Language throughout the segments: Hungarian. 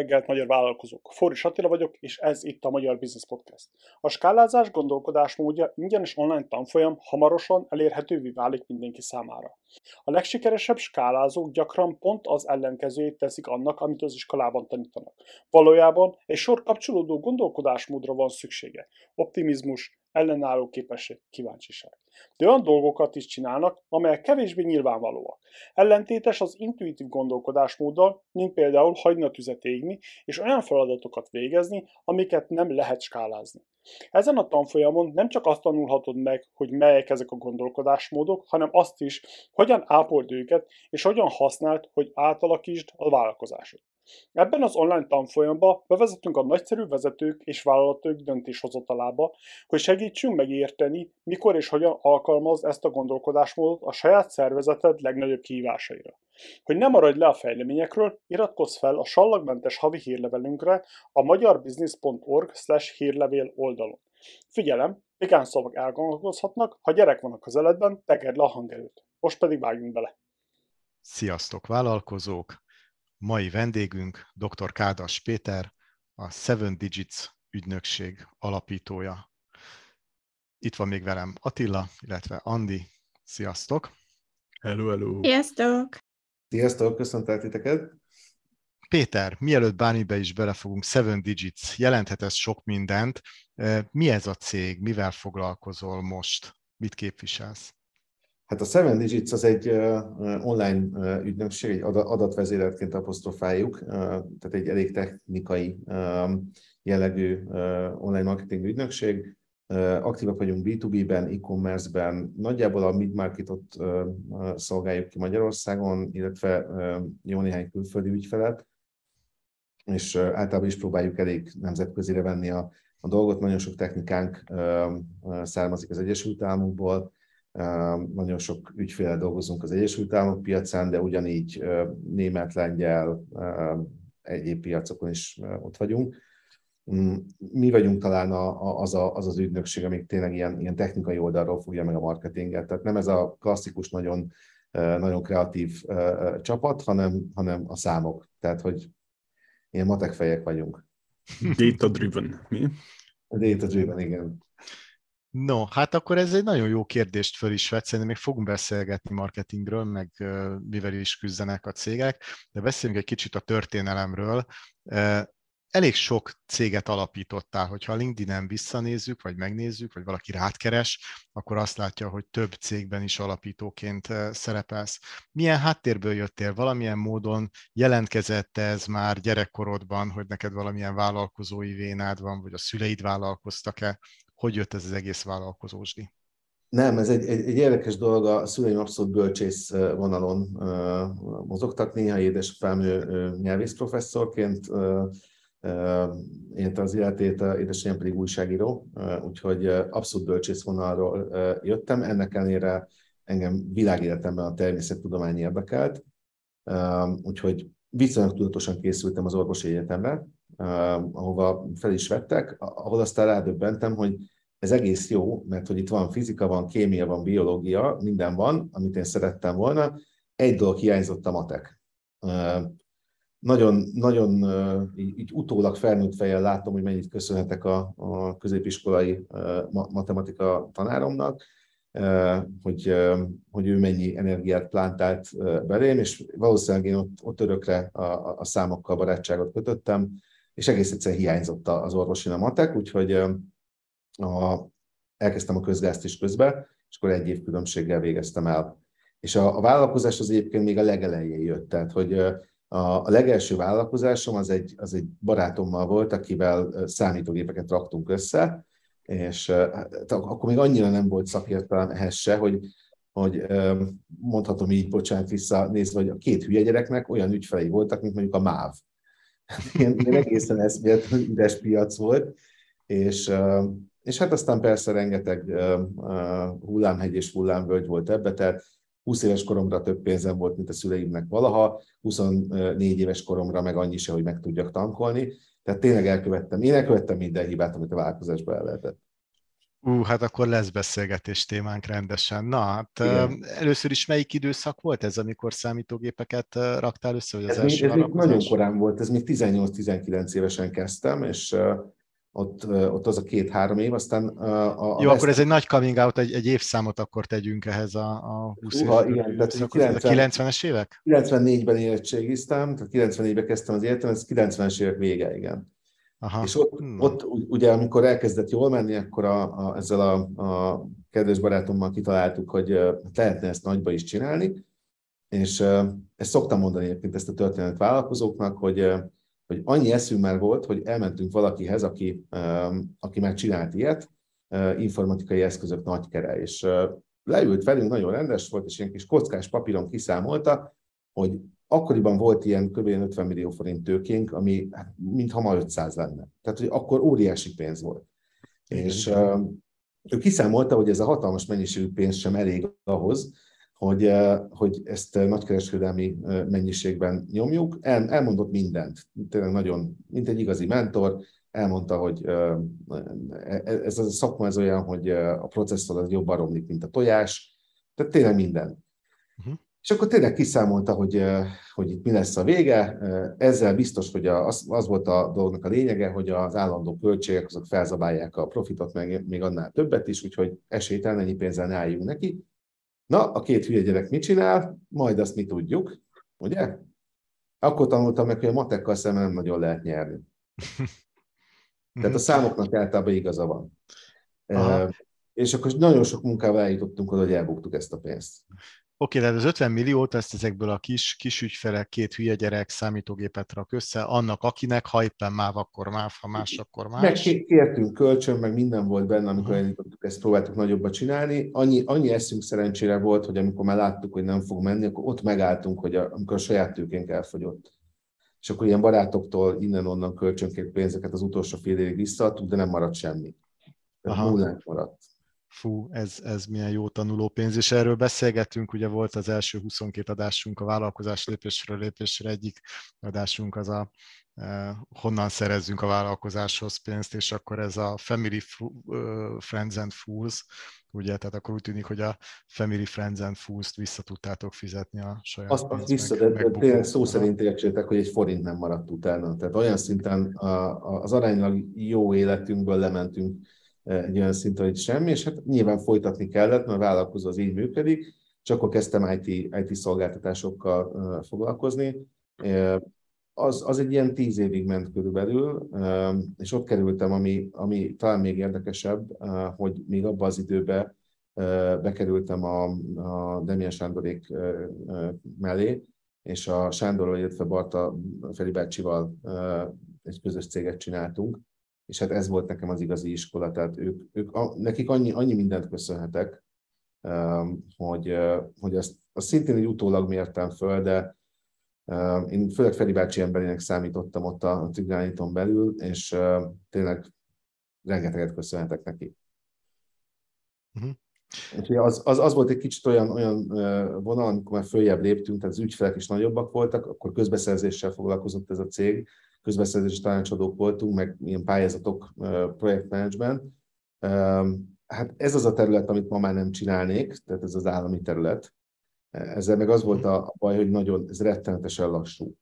reggelt, magyar vállalkozók! Forris Attila vagyok, és ez itt a Magyar Business Podcast. A skálázás gondolkodásmódja ingyenes online tanfolyam hamarosan elérhetővé válik mindenki számára. A legsikeresebb skálázók gyakran pont az ellenkezőjét teszik annak, amit az iskolában tanítanak. Valójában egy sor kapcsolódó gondolkodásmódra van szüksége. Optimizmus, ellenálló képesség, kíváncsiság. De olyan dolgokat is csinálnak, amelyek kevésbé nyilvánvalóak. Ellentétes az intuitív gondolkodásmóddal, mint például hagyni a tüzet égni, és olyan feladatokat végezni, amiket nem lehet skálázni. Ezen a tanfolyamon nem csak azt tanulhatod meg, hogy melyek ezek a gondolkodásmódok, hanem azt is, hogyan ápold őket, és hogyan használd, hogy átalakítsd a vállalkozásod. Ebben az online tanfolyamban bevezetünk a nagyszerű vezetők és vállalatok döntéshozatalába, hogy segítsünk megérteni, mikor és hogyan alkalmaz ezt a gondolkodásmódot a saját szervezeted legnagyobb kihívásaira. Hogy ne maradj le a fejleményekről, iratkozz fel a sallagmentes havi hírlevelünkre a magyarbusiness.org hírlevél oldalon. Figyelem, igán szavak elgondolkozhatnak, ha gyerek van a közeledben, tegedd le a hangerőt. Most pedig vágjunk bele. Sziasztok vállalkozók! Mai vendégünk dr. Kádas Péter, a Seven Digits ügynökség alapítója. Itt van még velem Attila, illetve Andi. Sziasztok! Hello, hello! Sziasztok! Sziasztok, köszöntelek titeket! Péter, mielőtt bármibe is belefogunk, Seven Digits, jelenthet ez sok mindent. Mi ez a cég, mivel foglalkozol most, mit képviselsz? Hát a Seven Digits az egy online ügynökség, egy adatvezéretként apostrofáljuk, tehát egy elég technikai jellegű online marketing ügynökség. Aktívak vagyunk B2B-ben, e-commerce-ben, nagyjából a mid-marketot szolgáljuk ki Magyarországon, illetve jó néhány külföldi ügyfelet, és általában is próbáljuk elég nemzetközire venni a, a dolgot. Nagyon sok technikánk származik az Egyesült Államokból, nagyon sok ügyféle dolgozunk az Egyesült Államok piacán, de ugyanígy német, lengyel, egyéb piacokon is ott vagyunk. Mm, mi vagyunk talán az, a, az az ügynökség, amik tényleg ilyen, ilyen technikai oldalról fogja meg a marketinget. Tehát nem ez a klasszikus, nagyon, nagyon kreatív csapat, hanem, hanem a számok. Tehát, hogy ilyen matek fejek vagyunk. Data-driven, mi? Data-driven, igen. No, hát akkor ez egy nagyon jó kérdést föl is vett, szerintem még fogunk beszélgetni marketingről, meg mivel is küzdenek a cégek, de beszéljünk egy kicsit a történelemről. Elég sok céget alapítottál, hogyha a LinkedIn-en visszanézzük, vagy megnézzük, vagy valaki rád keres, akkor azt látja, hogy több cégben is alapítóként szerepelsz. Milyen háttérből jöttél? Valamilyen módon jelentkezett ez már gyerekkorodban, hogy neked valamilyen vállalkozói vénád van, vagy a szüleid vállalkoztak-e? Hogy jött ez az egész vállalkozósdi? Nem, ez egy, egy, egy érdekes dolog, a szüleim abszolút bölcsész vonalon mozogtak, néha édesapám uh, nyelvész professzorként, élte az életét, édesanyám pedig újságíró, úgyhogy abszolút bölcsész vonalról jöttem, ennek ellenére engem világéletemben a természettudomány érdekelt, úgyhogy viszonylag tudatosan készültem az orvosi egyetemre, ahova fel is vettek, ahol aztán rádöbbentem, hogy ez egész jó, mert hogy itt van fizika, van kémia, van biológia, minden van, amit én szerettem volna. Egy dolog hiányzott a matek. Nagyon, nagyon így, utólag felnőtt fejjel látom, hogy mennyit köszönhetek a, a középiskolai matematika tanáromnak, hogy, hogy ő mennyi energiát plántált belém, és valószínűleg én ott, ott örökre a, a számokkal barátságot kötöttem, és egész egyszerűen hiányzott az orvosi a matek, úgyhogy a, elkezdtem a közgázt is közbe, és akkor egy év különbséggel végeztem el. És a, a vállalkozás az egyébként még a legelején jött, tehát hogy a, a legelső vállalkozásom az egy, az egy barátommal volt, akivel számítógépeket raktunk össze, és hát, akkor még annyira nem volt szakértelem ehhez se, hogy, hogy mondhatom így, bocsánat vissza, nézve, hogy a két hülye gyereknek olyan ügyfelei voltak, mint mondjuk a MÁV. Ilyen, ilyen egészen eszméletlen üres piac volt, és, és hát aztán persze rengeteg hullámhegy és hullámvölgy volt ebbe, tehát 20 éves koromra több pénzem volt, mint a szüleimnek valaha, 24 éves koromra meg annyi se, hogy meg tudjak tankolni. Tehát tényleg elkövettem, én elkövettem minden hibát, amit a vállalkozásban el lehetett. Ú, hát akkor lesz beszélgetés témánk rendesen. Na, hát Igen. először is melyik időszak volt ez, amikor számítógépeket raktál össze, vagy az ez első még, ez még nagyon korán volt, ez még 18-19 évesen kezdtem, és ott, ott az a két-három év, aztán a, a Jó, akkor ez egy nagy coming out, egy, egy évszámot akkor tegyünk ehhez a, a 20 Uha, igen, tehát 90, 90-es évek? 94-ben érettségiztem, tehát 94-ben kezdtem az életem, ez 90-es évek vége, igen. Aha. És ott, hmm. ott ugye, amikor elkezdett jól menni, akkor a, a, ezzel a, a kedves barátommal kitaláltuk, hogy lehetne ezt nagyba is csinálni, és ezt szoktam mondani egyébként ezt a történet vállalkozóknak, hogy, hogy annyi eszünk már volt, hogy elmentünk valakihez, aki, aki már csinált ilyet, informatikai eszközök nagykere, és leült velünk, nagyon rendes volt, és ilyen kis kockás papíron kiszámolta, hogy akkoriban volt ilyen kb. 50 millió forint tőkénk, ami hát, mintha ma 500 lenne. Tehát, hogy akkor óriási pénz volt. Igen. És uh, ő kiszámolta, hogy ez a hatalmas mennyiségű pénz sem elég ahhoz, hogy, uh, hogy ezt nagykereskedelmi mennyiségben nyomjuk. El, elmondott mindent, tényleg nagyon, mint egy igazi mentor, elmondta, hogy uh, ez a szakma ez olyan, hogy a processzor az jobban romlik, mint a tojás, tehát tényleg minden. És akkor tényleg kiszámolta, hogy, hogy itt mi lesz a vége. Ezzel biztos, hogy az, az volt a dolognak a lényege, hogy az állandó költségek azok felzabálják a profitot, meg még annál többet is, úgyhogy esélytelen ennyi pénzzel ne álljunk neki. Na, a két hülye gyerek mit csinál? Majd azt mi tudjuk, ugye? Akkor tanultam meg, hogy a matekkal szemben nem nagyon lehet nyerni. Tehát a számoknak általában igaza van. Aha. És akkor nagyon sok munkával eljutottunk oda, hogy elbuktuk ezt a pénzt. Oké, okay, tehát az 50 milliót ezt ezekből a kis, kis ügyfelek, két hülye gyerek számítógépet rak össze, annak akinek, ha éppen MÁV, akkor MÁV, ha más, akkor más. Meg kértünk kölcsön, meg minden volt benne, amikor uh-huh. ezt próbáltuk nagyobba csinálni. Annyi, annyi eszünk szerencsére volt, hogy amikor már láttuk, hogy nem fog menni, akkor ott megálltunk, hogy a, amikor a saját tőkénk elfogyott. És akkor ilyen barátoktól innen-onnan kölcsönkért pénzeket az utolsó fél évig visszaadtuk, de nem maradt semmi. Nullánk maradt fú, ez, ez milyen jó tanulópénz, és erről beszélgettünk, ugye volt az első 22 adásunk a vállalkozás lépésről lépésre, egyik adásunk az a eh, honnan szerezzünk a vállalkozáshoz pénzt, és akkor ez a Family Friends and Fools, ugye, tehát akkor úgy tűnik, hogy a Family Friends and Fools-t vissza tudtátok fizetni a saját Azt, azt vissza, meg, de, tényleg szó szerint értsétek, hogy egy forint nem maradt utána. Tehát olyan szinten a, a, az aránylag jó életünkből lementünk egy olyan szinten, hogy semmi, és hát nyilván folytatni kellett, mert a vállalkozó az így működik, csak akkor kezdtem IT, IT szolgáltatásokkal foglalkozni. Az, az egy ilyen tíz évig ment körülbelül, és ott kerültem, ami, ami talán még érdekesebb, hogy még abban az időben bekerültem a, a Demian Sándorék mellé, és a Sándorral, illetve Barta Feri bácsival egy közös céget csináltunk, és hát ez volt nekem az igazi iskola, tehát ők, ők nekik annyi, annyi mindent köszönhetek, um, hogy, uh, hogy azt, azt szintén egy utólag mértem föl, de um, én főleg Feri bácsi emberének számítottam ott a Tigrániton belül, és uh, tényleg rengeteget köszönhetek neki. Uh-huh. az, az, az volt egy kicsit olyan, olyan uh, vonal, amikor már följebb léptünk, tehát az ügyfelek is nagyobbak voltak, akkor közbeszerzéssel foglalkozott ez a cég, közbeszerzési tanácsadók voltunk, meg ilyen pályázatok, projektmenedzsment. Hát ez az a terület, amit ma már nem csinálnék, tehát ez az állami terület. Ezzel meg az volt a baj, hogy nagyon, ez rettenetesen lassú.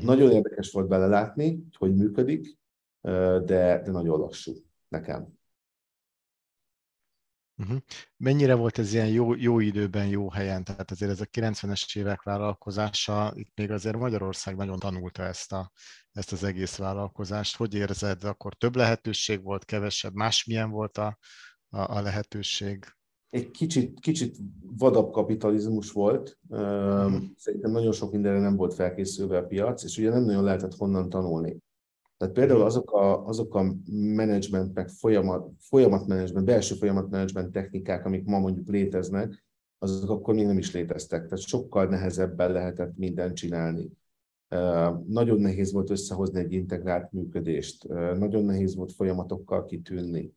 Nagyon érdekes volt belelátni, hogy működik, de, de nagyon lassú nekem. Uh-huh. Mennyire volt ez ilyen jó, jó időben, jó helyen? Tehát azért ez a 90-es évek vállalkozása, itt még azért Magyarország nagyon tanulta ezt, a, ezt az egész vállalkozást. Hogy érzed, akkor több lehetőség volt, kevesebb, másmilyen volt a, a, a lehetőség? Egy kicsit, kicsit vadabb kapitalizmus volt. Uh-huh. Szerintem nagyon sok mindenre nem volt felkészülve a piac, és ugye nem nagyon lehetett honnan tanulni. Tehát például mhm. azok a, azok a menedzsment, meg folyamat, folyamatmenedzsment, belső folyamatmenedzsment technikák, amik ma mondjuk léteznek, azok akkor még nem is léteztek. Tehát sokkal nehezebben lehetett mindent csinálni. Nagyon nehéz volt összehozni egy integrált működést, nagyon nehéz volt folyamatokkal kitűnni.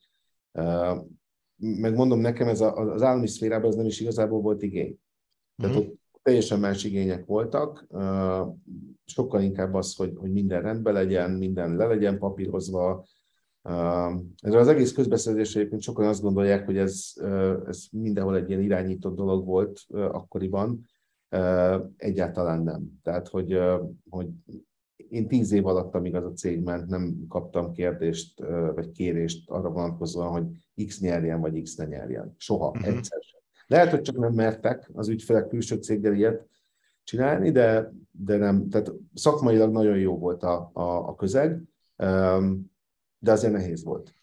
Megmondom nekem, ez az állami szférában ez nem is igazából volt igény. Tehát uh-huh. ott teljesen más igények voltak, sokkal inkább az, hogy, hogy minden rendben legyen, minden le legyen papírozva, Ezzel az egész közbeszerzésre egyébként sokan azt gondolják, hogy ez, ez mindenhol egy ilyen irányított dolog volt akkoriban. Egyáltalán nem. Tehát, hogy, hogy én tíz év alatt, amíg az a cég ment, nem kaptam kérdést vagy kérést arra vonatkozóan, hogy X nyerjen, vagy X ne nyerjen. Soha, uh-huh. egyszer sem. Lehet, hogy csak nem mertek az ügyfelek külső céggel ilyet csinálni, de, de nem. Tehát szakmailag nagyon jó volt a, a, a közeg de azért nehéz volt.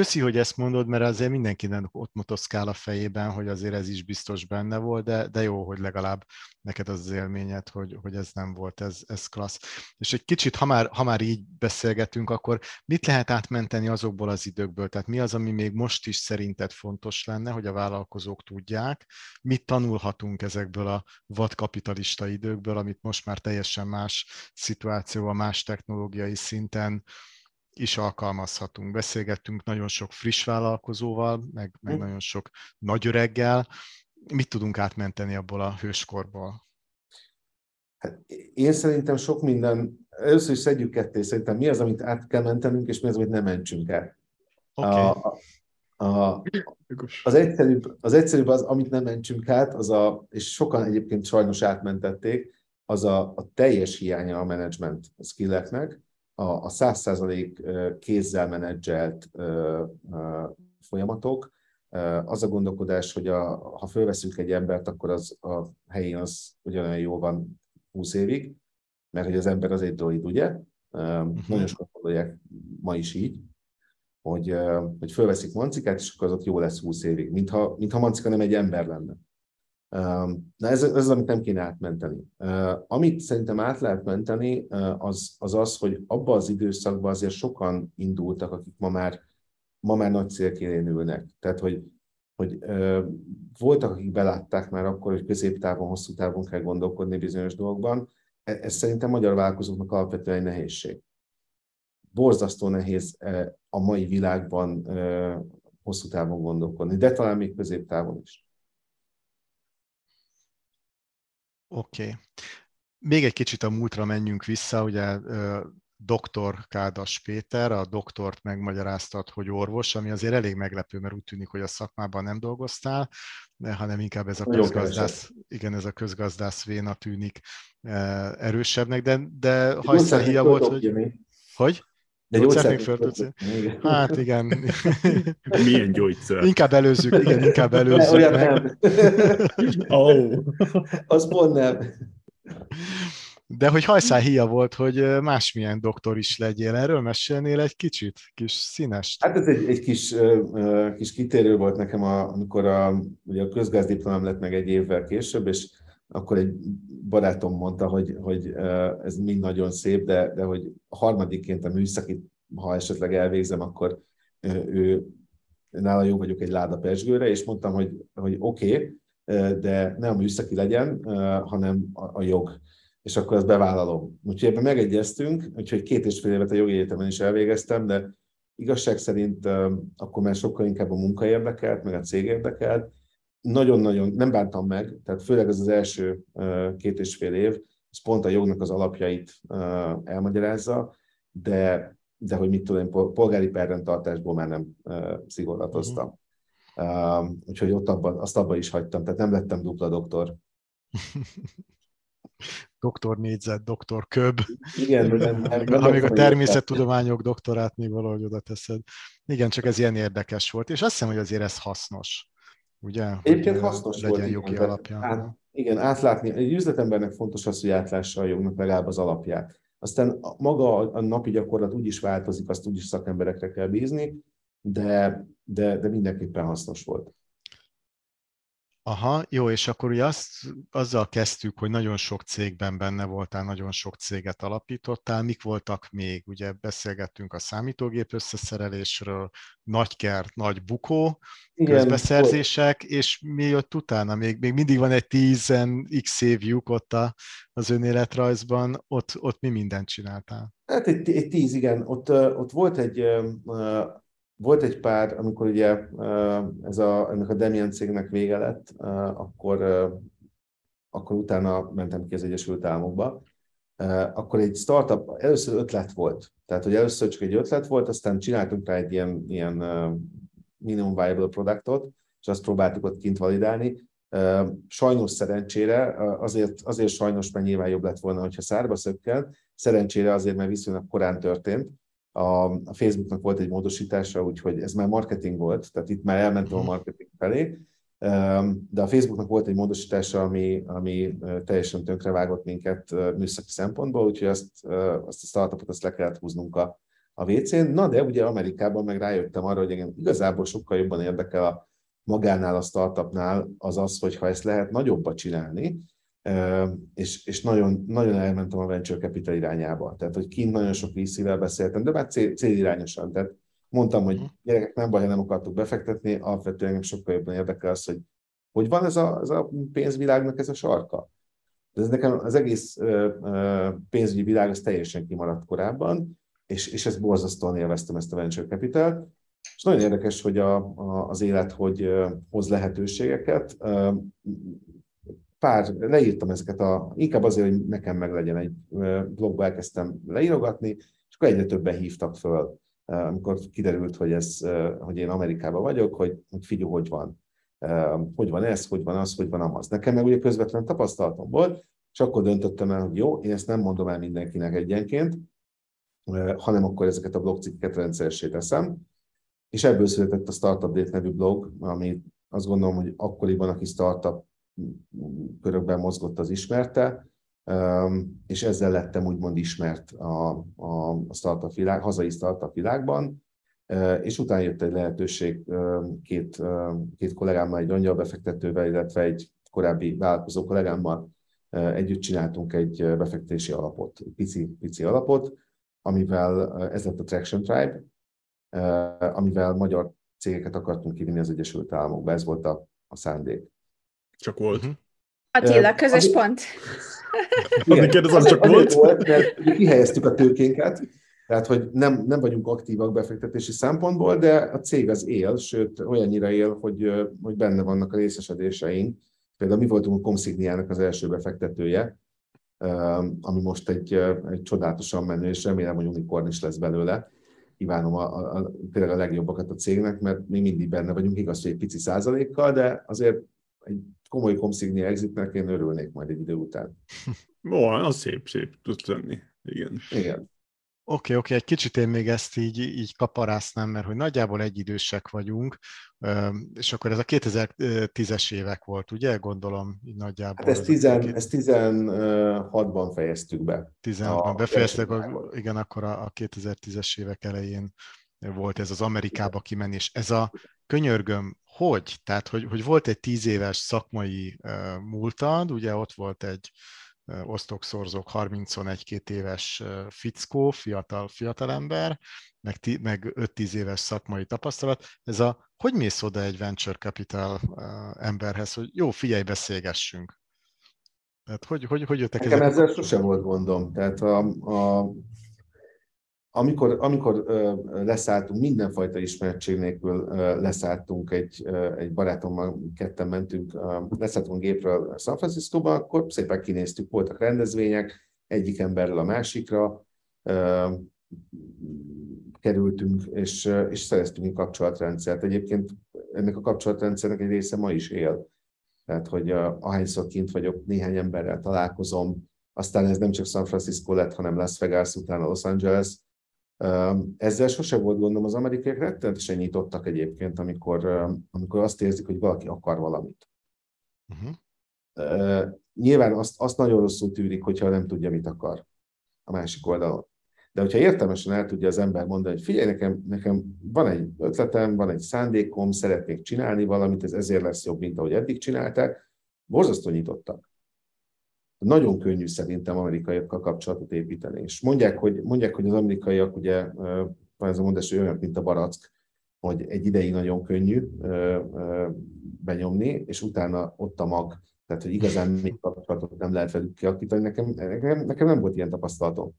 Köszi, hogy ezt mondod, mert azért mindenkinek ott motoszkál a fejében, hogy azért ez is biztos benne volt, de, de jó, hogy legalább neked az, az élményed, hogy, hogy ez nem volt, ez, ez klassz. És egy kicsit, ha már, ha már így beszélgetünk, akkor mit lehet átmenteni azokból az időkből? Tehát mi az, ami még most is szerinted fontos lenne, hogy a vállalkozók tudják? Mit tanulhatunk ezekből a vadkapitalista időkből, amit most már teljesen más szituációval, más technológiai szinten is alkalmazhatunk. Beszélgettünk nagyon sok friss vállalkozóval, meg, meg hm. nagyon sok nagyöreggel. Mit tudunk átmenteni abból a hőskorból? Hát én szerintem sok minden, először is szedjük ketté, szerintem mi az, amit át kell mentenünk, és mi az, amit nem mentsünk el. Okay. A, a, az, egyszerűbb, az egyszerűbb az, amit nem mentsünk át, az a, és sokan egyébként sajnos átmentették, az a, a teljes hiánya a management skilleknek, a száz százalék kézzel menedzselt folyamatok, az a gondolkodás, hogy a, ha fölveszünk egy embert, akkor az a helyén az ugyanolyan jó van 20 évig, mert hogy az ember az egy droid, ugye? Uh-huh. Nagyon sokan gondolják ma is így, hogy, hogy fölveszik mancikát, és akkor az ott jó lesz 20 évig, mintha, mintha mancika nem egy ember lenne. Na ez, ez az, amit nem kéne átmenteni. Amit szerintem át lehet menteni, az az, az hogy abban az időszakban azért sokan indultak, akik ma már, ma már nagy célkérén ülnek. Tehát, hogy, hogy voltak, akik belátták már akkor, hogy középtávon, hosszú távon kell gondolkodni bizonyos dolgokban. E, ez szerintem magyar vállalkozóknak alapvetően egy nehézség. Borzasztó nehéz a mai világban hosszú távon gondolkodni, de talán még középtávon is. Oké. Okay. Még egy kicsit a múltra menjünk vissza, ugye doktor Kádas Péter, a doktort megmagyaráztat, hogy orvos, ami azért elég meglepő, mert úgy tűnik, hogy a szakmában nem dolgoztál, hanem inkább ez a közgazdász, igen, ez a közgazdász véna tűnik erősebbnek, de, de hajszálhíja volt, hogy... Hogy? De gyógyszert még Hát igen. Milyen gyógyszer? Inkább előzzük, igen, inkább előzzük Olyan meg. Nem. oh. Az pont nem. De hogy hajszálhíja volt, hogy másmilyen doktor is legyél. Erről mesélnél egy kicsit? Kis színes? Hát ez egy, egy kis, kis kitérő volt nekem, a, amikor a, ugye a közgázdiplomám lett meg egy évvel később, és akkor egy barátom mondta, hogy, hogy ez mind nagyon szép, de, de hogy harmadikként a műszakit, ha esetleg elvégzem, akkor ő, nála jó vagyok egy láda pesgőre, és mondtam, hogy, hogy oké, okay, de ne a műszaki legyen, hanem a, a jog. És akkor ezt bevállalom. Úgyhogy ebben megegyeztünk, úgyhogy két és fél évet a jogi egyetemen is elvégeztem, de igazság szerint akkor már sokkal inkább a munka érdekelt, meg a cég érdekelt, nagyon-nagyon nem bántam meg, tehát főleg ez az első két és fél év, ez pont a jognak az alapjait elmagyarázza, de, de hogy mit tudom, polgári perrendtartásból már nem szigorlatoztam. Uh-huh. Úgyhogy ott abban, azt abban is hagytam, tehát nem lettem dupla doktor. doktor négyzet, doktor köb. Igen, nem, nem, nem amíg a természettudományok doktorát még valahogy oda teszed. Igen, csak ez ilyen érdekes volt, és azt hiszem, hogy azért ez hasznos. Ugye? Egyébként hasznos legyen volt. jogi alapja. Át, igen, átlátni. Egy üzletembernek fontos az, hogy átlássa a jognak legalább az alapját. Aztán maga a napi gyakorlat úgy is változik, azt úgyis szakemberekre kell bízni, de, de, de mindenképpen hasznos volt. Aha, jó, és akkor ugye azt, azzal kezdtük, hogy nagyon sok cégben benne voltál, nagyon sok céget alapítottál. Mik voltak még? Ugye beszélgettünk a számítógép összeszerelésről, nagy kert, nagy bukó, Igen, közbeszerzések, volt. és mi jött utána? Még, még mindig van egy tízen x évjuk ott a, az önéletrajzban, ott, ott mi mindent csináltál? Hát egy, egy tíz, igen. Ott, ott volt egy volt egy pár, amikor ugye ez a, ennek a Demian cégnek vége lett, akkor, akkor utána mentem ki az Egyesült Államokba. akkor egy startup először ötlet volt. Tehát, hogy először csak egy ötlet volt, aztán csináltunk rá egy ilyen, ilyen minimum viable productot, és azt próbáltuk ott kint validálni. Sajnos szerencsére, azért, azért sajnos, mert nyilván jobb lett volna, hogyha szárba szökken, szerencsére azért, mert viszonylag korán történt. A, Facebooknak volt egy módosítása, úgyhogy ez már marketing volt, tehát itt már elmentem a mhm. marketing felé, de a Facebooknak volt egy módosítása, ami, ami teljesen tönkrevágott minket műszaki szempontból, úgyhogy azt, azt a startupot azt le kellett húznunk a, a WC-n. Na, de ugye Amerikában meg rájöttem arra, hogy engem igazából sokkal jobban érdekel a magánál, a startupnál az az, hogy ha ezt lehet nagyobbat csinálni, és, és nagyon, nagyon elmentem a venture capital irányába. Tehát, hogy kint nagyon sok VC-vel beszéltem, de már cél, célirányosan. Tehát mondtam, hogy mhm. gyerekek, nem baj, ha nem akartuk befektetni, alapvetően sokkal jobban érdekel az, hogy hogy van ez a, ez a pénzvilágnak ez a sarka. De ez nekem az egész pénzügyi világ az teljesen kimaradt korábban, és, és ezt borzasztóan élveztem ezt a venture capital. És nagyon érdekes, hogy a, a, az élet hogy hoz lehetőségeket. Pár, leírtam ezeket, a, inkább azért, hogy nekem meg legyen egy blogba elkezdtem leírogatni, és akkor egyre többen hívtak föl, amikor kiderült, hogy, ez, hogy én Amerikában vagyok, hogy, hogy figyelj, hogy van. Hogy van ez, hogy van az, hogy van az. Nekem meg ugye közvetlen tapasztalatom volt, és akkor döntöttem el, hogy jó, én ezt nem mondom el mindenkinek egyenként, hanem akkor ezeket a blogcikkeket rendszeressé teszem. És ebből született a Startup Date nevű blog, ami azt gondolom, hogy akkoriban, aki startup körökben mozgott, az ismerte, és ezzel lettem úgymond ismert a, a startup világ, hazai startup világban, és utána jött egy lehetőség két, két kollégámmal, egy angyal befektetővel, illetve egy korábbi vállalkozó kollégámmal együtt csináltunk egy befektetési alapot, pici, pici alapot, amivel ez lett a Traction Tribe, amivel magyar cégeket akartunk kivinni az Egyesült Államokba. Ez volt a, a szándék. Csak volt. Uh-huh. Attila, közös uh, pont. Igen, kérdezem, csak volt. volt, mert kihelyeztük a tőkénket, tehát, hogy nem, nem vagyunk aktívak befektetési szempontból, de a cég az él, sőt, olyannyira él, hogy, hogy benne vannak a részesedéseink. Például mi voltunk a Comsigniának az első befektetője, ami most egy, egy csodálatosan menő, és remélem, hogy unikorn is lesz belőle. Kívánom a, a, a, tényleg a legjobbakat a cégnek, mert mi mindig benne vagyunk, igaz, hogy egy pici százalékkal, de azért egy komoly Comsignia exitnek én örülnék majd egy idő után. Ó, az szép, szép tud tenni. Igen. Igen. Oké, okay, oké, okay, egy kicsit én még ezt így, így kaparásznám, mert hogy nagyjából egyidősek vagyunk, és akkor ez a 2010-es évek volt, ugye? Gondolom, így nagyjából. Hát ezt, 10, ezt 16-ban fejeztük be. 16-ban befejeztek, igen, akkor a, a 2010-es évek elején volt ez az Amerikába kimenés. Ez a könyörgöm, hogy? Tehát, hogy, hogy volt egy tíz éves szakmai uh, múltad, ugye ott volt egy osztokszorzók 31-2 éves fickó, fiatal, fiatalember, meg, meg 5-10 éves szakmai tapasztalat. Ez a, hogy mész oda egy venture capital emberhez, hogy jó, figyelj, beszélgessünk. Tehát hogy, hogy, hogy jöttek Nekem ezek? ezzel sosem volt gondom. Tehát a, a, amikor, amikor leszálltunk, mindenfajta ismertség nélkül leszálltunk egy, egy barátommal, ketten mentünk, leszálltunk gépről San Francisco-ba, akkor szépen kinéztük, voltak rendezvények, egyik emberrel a másikra kerültünk, és, és szereztünk kapcsolatrendszert. Egyébként ennek a kapcsolatrendszernek egy része ma is él. Tehát, hogy ahányszor kint vagyok, néhány emberrel találkozom, aztán ez nem csak San Francisco lett, hanem Las Vegas, utána Los Angeles, ezzel sose volt gondom, az amerikaiak rettenetesen nyitottak egyébként, amikor, amikor azt érzik, hogy valaki akar valamit. Uh-huh. Nyilván azt, azt nagyon rosszul tűrik, hogyha nem tudja, mit akar a másik oldalon. De hogyha értelmesen el tudja az ember mondani, hogy figyelj, nekem, nekem van egy ötletem, van egy szándékom, szeretnék csinálni valamit, ez ezért lesz jobb, mint ahogy eddig csinálták, borzasztó nyitottak nagyon könnyű szerintem amerikaiakkal kapcsolatot építeni. És mondják, hogy, mondják, hogy az amerikaiak ugye, van ez a mondás, hogy olyan, mint a barack, hogy egy ideig nagyon könnyű benyomni, és utána ott a mag. Tehát, hogy igazán még kapcsolatot nem lehet velük kialakítani. Nekem, nekem, nekem nem volt ilyen tapasztalatom.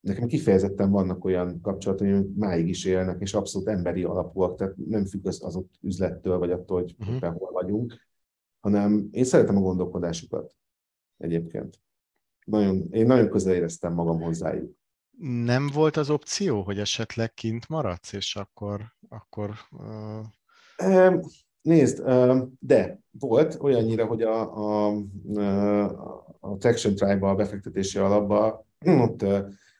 Nekem kifejezetten vannak olyan kapcsolatok, hogy máig is élnek, és abszolút emberi alapúak, tehát nem függ az, az ott üzlettől, vagy attól, hogy uh-huh. hol vagyunk, hanem én szeretem a gondolkodásukat egyébként. nagyon, én nagyon közel éreztem magam hozzájuk. Nem volt az opció, hogy esetleg kint maradsz, és akkor, akkor uh... Nézd, de volt olyannyira, hogy a, a, a Traction Tribe-ba, a befektetési alapba, ott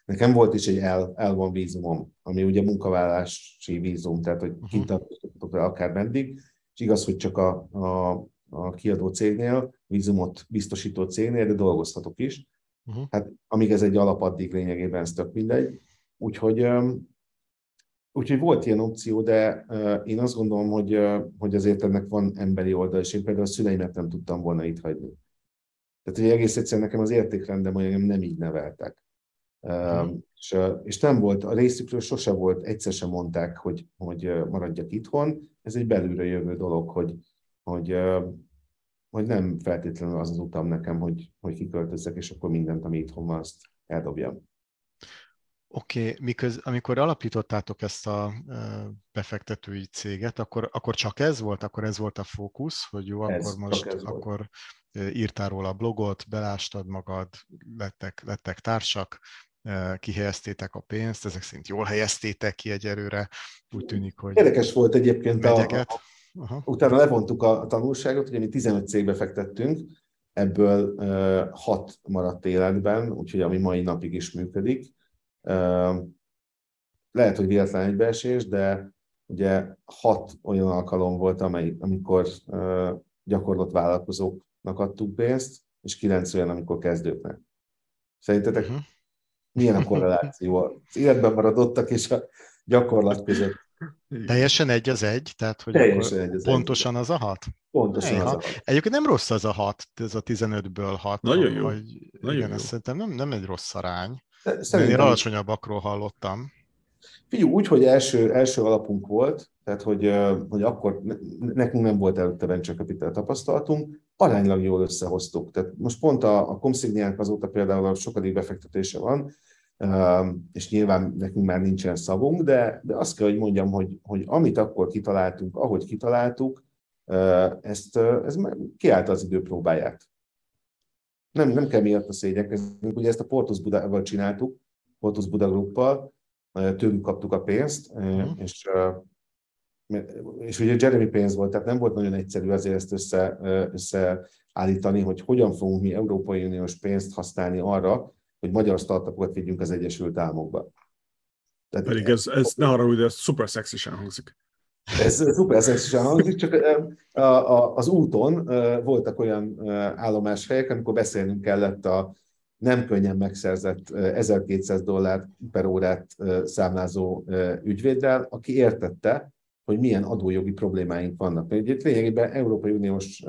nekem volt is egy L, L1 vízumom, ami ugye munkavállási vízum, tehát hogy uh-huh. kint akár meddig, és igaz, hogy csak a, a, a kiadó cégnél, vízumot biztosító cégnél, de dolgozhatok is. Uh-huh. Hát amíg ez egy alap, addig lényegében ez tök mindegy. Úgyhogy, úgyhogy volt ilyen opció, de én azt gondolom, hogy, hogy azért ennek van emberi oldal, és én például a szüleimet nem tudtam volna itt hagyni. Tehát, hogy egész egyszerűen nekem az értékrendem, hogy engem nem így neveltek. Uh-huh. És, és nem volt, a részükről sose volt, egyszer sem mondták, hogy, hogy maradjak itthon. Ez egy belülre jövő dolog, hogy, hogy, hogy nem feltétlenül az az utam nekem, hogy, hogy kiköltözzek, és akkor mindent, ami itthon van, azt eldobjam. Oké, okay, miköz, amikor alapítottátok ezt a befektetői céget, akkor, akkor csak ez volt, akkor ez volt a fókusz, hogy jó, ez, akkor most akkor írtál róla a blogot, belástad magad, lettek, lettek társak, kihelyeztétek a pénzt, ezek szerint jól helyeztétek ki egyelőre, úgy tűnik, hogy... Érdekes volt egyébként a, a, Aha. Utána levontuk a tanulságot, ugye mi 15 cégbe fektettünk, ebből uh, 6 maradt életben, úgyhogy ami mai napig is működik. Uh, lehet, hogy véletlen egybeesés, de ugye hat olyan alkalom volt, amely, amikor uh, gyakorlott vállalkozóknak adtuk pénzt, és kilenc olyan, amikor kezdőknek. Szerintetek uh-huh. milyen a korreláció az életben maradottak és a gyakorlat között? Teljesen egy az egy? Tehát, hogy Teljesen egy az pontosan egy. az a hat? Pontosan Ejha. az a hat. Egyébként nem rossz az a hat, ez a 15-ből hat. Nagyon jó. Vagy, Nagyon igen, jó. ezt szerintem nem, nem egy rossz arány. Szerintem... Én alacsonyabbakról hallottam. Figyelj, úgy, hogy első, első alapunk volt, tehát hogy, hogy akkor nekünk nem volt előtte venture capital tapasztalatunk, aránylag jól összehoztuk. Tehát most pont a, a Comsigniánk azóta például sokadik befektetése van, és nyilván nekünk már nincsen szavunk, de, de azt kell, hogy mondjam, hogy, hogy amit akkor kitaláltunk, ahogy kitaláltuk, ezt, ez kiállt az idő próbáját. Nem, nem kell miatt a szégyenkeznünk, ugye ezt a Portus Budával csináltuk, Portus Buda Gruppal, tőlük kaptuk a pénzt, uh-huh. és, és ugye Jeremy pénz volt, tehát nem volt nagyon egyszerű azért ezt össze, összeállítani, hogy hogyan fogunk mi Európai Uniós pénzt használni arra, hogy magyar startupokat vigyünk az Egyesült Államokba. Tehát Pedig ez, ez ne arra, hogy ez szuper szexisen hangzik. Ez szuper szexisen hangzik, csak a, a, az úton voltak olyan állomáshelyek, amikor beszélnünk kellett a nem könnyen megszerzett 1200 dollár per órát számlázó ügyvéddel, aki értette, hogy milyen adójogi problémáink vannak. Mert ugye lényegében Európai Uniós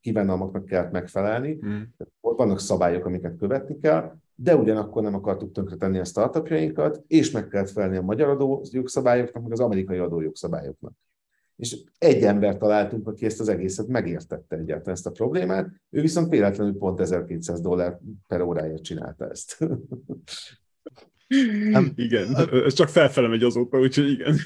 kívánalmaknak kellett megfelelni, mm. vannak szabályok, amiket követni kell, de ugyanakkor nem akartuk tönkretenni a startupjainkat, és meg kellett felelni a magyar adójogszabályoknak, meg az amerikai adójogszabályoknak. És egy ember találtunk, aki ezt az egészet megértette egyáltalán ezt a problémát, ő viszont véletlenül pont 1200 dollár per óráért csinálta ezt. Nem, igen, ez csak felfele megy azóta, úgyhogy igen.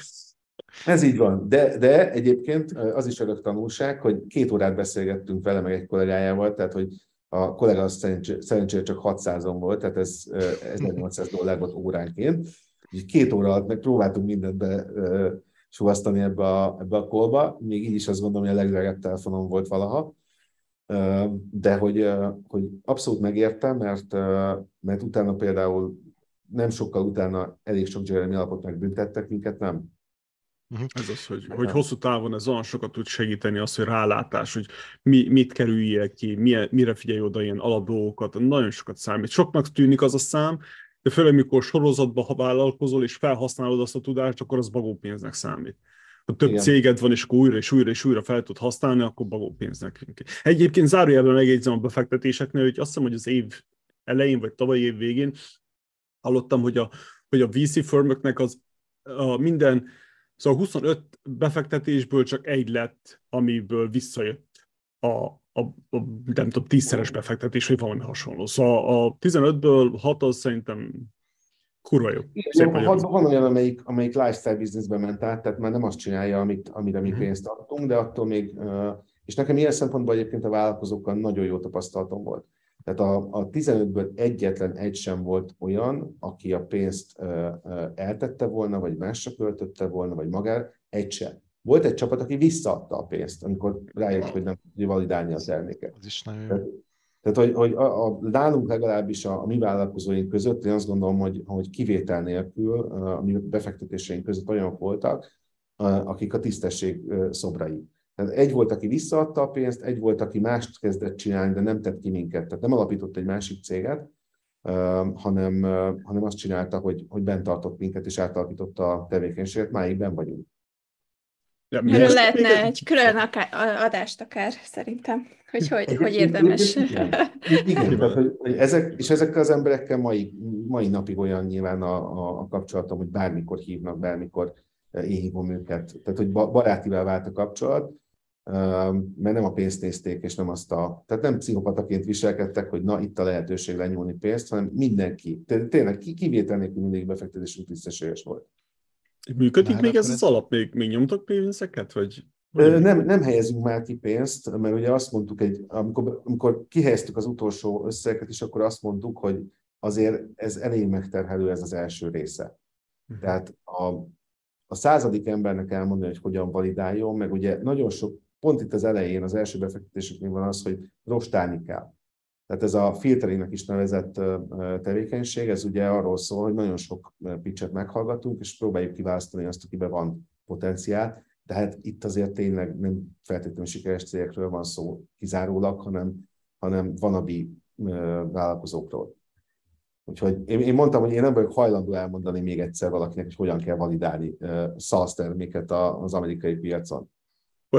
Ez így van, de, de egyébként az is örök tanulság, hogy két órát beszélgettünk vele, meg egy kollégájával, tehát hogy a kollega az szerencsére csak 600-on volt, tehát ez 1800 dollár volt óránként. Két óra alatt meg próbáltunk mindent be suvasztani ebbe a, ebbe a kolba, még így is azt gondolom, hogy a legdrágább telefonom volt valaha, de hogy, hogy abszolút megértem, mert, mert utána például nem sokkal utána elég sok Jeremy alapot megbüntettek, minket nem. Uh-huh. Ez az, hogy, hogy hosszú távon ez olyan sokat tud segíteni, az, hogy rálátás, hogy mi, mit kerüljél ki, milyen, mire figyelj oda ilyen alapdolgokat, nagyon sokat számít. Soknak tűnik az a szám, de főleg, mikor sorozatba ha vállalkozol és felhasználod azt a tudást, akkor az bagópénznek számít. Ha több Igen. céged van, és akkor újra és újra és újra fel tud használni, akkor bagópénznek. Egyébként zárójelben megjegyzem a befektetéseknél, hogy azt hiszem, hogy az év elején vagy tavalyi év végén hallottam, hogy a, hogy a VC firmöknek az a minden Szóval 25 befektetésből csak egy lett, amiből visszajött a, a, a nem tudom, tízszeres befektetés, vagy valami hasonló. Szóval a 15-ből 6 az szerintem kurva jó. Szép van, van olyan, amelyik, amelyik lifestyle businessbe ment át, tehát már nem azt csinálja, amit, amire mi mhm. pénzt adtunk, de attól még, és nekem ilyen szempontból egyébként a vállalkozókkal nagyon jó tapasztalatom volt. Tehát a, a 15-ből egyetlen egy sem volt olyan, aki a pénzt eltette volna, vagy másra költötte volna, vagy magára, egy sem. Volt egy csapat, aki visszaadta a pénzt, amikor rájött, hogy nem tudja validálni a terméket. Ez is nagyon jó. Tehát, tehát hogy, hogy a, a, nálunk legalábbis a, a mi vállalkozóink között, én azt gondolom, hogy, hogy kivétel nélkül a mi befektetéseink között olyanok voltak, akik a tisztesség szobrai. Tehát egy volt, aki visszaadta a pénzt, egy volt, aki mást kezdett csinálni, de nem tett ki minket. Tehát nem alapított egy másik céget, hanem, hanem azt csinálta, hogy, hogy bent tartott minket, és átalakította a tevékenységet. Máig ben vagyunk. Ja, Erről lehetne egy külön akár, adást akár, szerintem, hogy hogy, hogy érdemes. Igen, igen tehát, hogy, hogy ezek, és ezekkel az emberekkel mai, mai napig olyan nyilván a, a, a kapcsolatom, hogy bármikor hívnak, bármikor én hívom őket. Tehát, hogy barátival vált a kapcsolat, mert nem a pénzt nézték, és nem azt a... Tehát nem pszichopataként viselkedtek, hogy na, itt a lehetőség lenyúlni pénzt, hanem mindenki, tényleg kivétel nélkül mindig befektetésünk tisztességes volt. Működik Már még ez az alap? Még, még nyomtok pénzeket? Vagy... Nem, nem helyezünk már ki pénzt, mert ugye azt mondtuk, egy, amikor, amikor kihelyeztük az utolsó összeget is, akkor azt mondtuk, hogy azért ez elég megterhelő ez az első része. Uh-huh. Tehát a, a századik embernek elmondani, hogy hogyan validáljon, meg ugye nagyon sok pont itt az elején, az első befektetéseknél van az, hogy rostálni kell. Tehát ez a filteringnek is nevezett tevékenység, ez ugye arról szól, hogy nagyon sok pitchet meghallgatunk, és próbáljuk kiválasztani azt, akiben van potenciál, de hát itt azért tényleg nem feltétlenül sikeres cégekről van szó kizárólag, hanem, hanem vanabi vállalkozókról. Úgyhogy én, én mondtam, hogy én nem vagyok hajlandó elmondani még egyszer valakinek, hogy hogyan kell validálni SaaS terméket az amerikai piacon.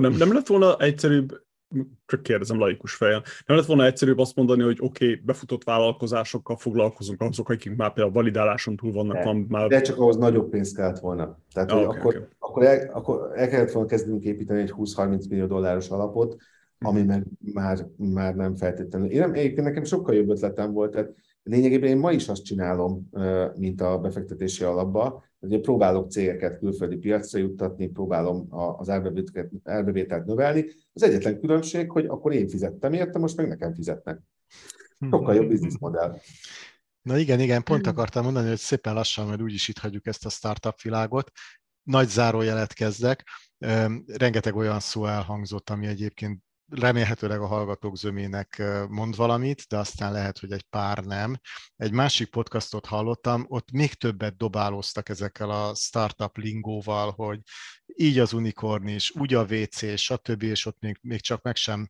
Nem, nem lett volna egyszerűbb, csak kérdezem laikus fejjel, nem lett volna egyszerűbb azt mondani, hogy oké, okay, befutott vállalkozásokkal foglalkozunk, azok, akik már például validáláson túl vannak. De, van már... de csak ahhoz nagyobb pénzt kellett volna. Tehát ah, okay, akkor, okay. Akkor, el, akkor el kellett volna kezdenünk építeni egy 20-30 millió dolláros alapot, ami mhm. meg már, már nem feltétlenül. Én nem, egyébként nekem sokkal jobb ötletem volt, tehát lényegében én ma is azt csinálom, mint a befektetési alapba, hogy próbálok cégeket külföldi piacra juttatni, próbálom az árbevételt növelni. Az egyetlen különbség, hogy akkor én fizettem érte, most meg nekem fizetnek. Sokkal jobb bizniszmodell. Na igen, igen, pont akartam mondani, hogy szépen lassan, mert úgyis itt hagyjuk ezt a startup világot. Nagy zárójelet kezdek. Rengeteg olyan szó elhangzott, ami egyébként remélhetőleg a hallgatók zömének mond valamit, de aztán lehet, hogy egy pár nem. Egy másik podcastot hallottam, ott még többet dobálóztak ezekkel a startup lingóval, hogy így az unikorn is, úgy a WC, stb., és ott még, még csak meg sem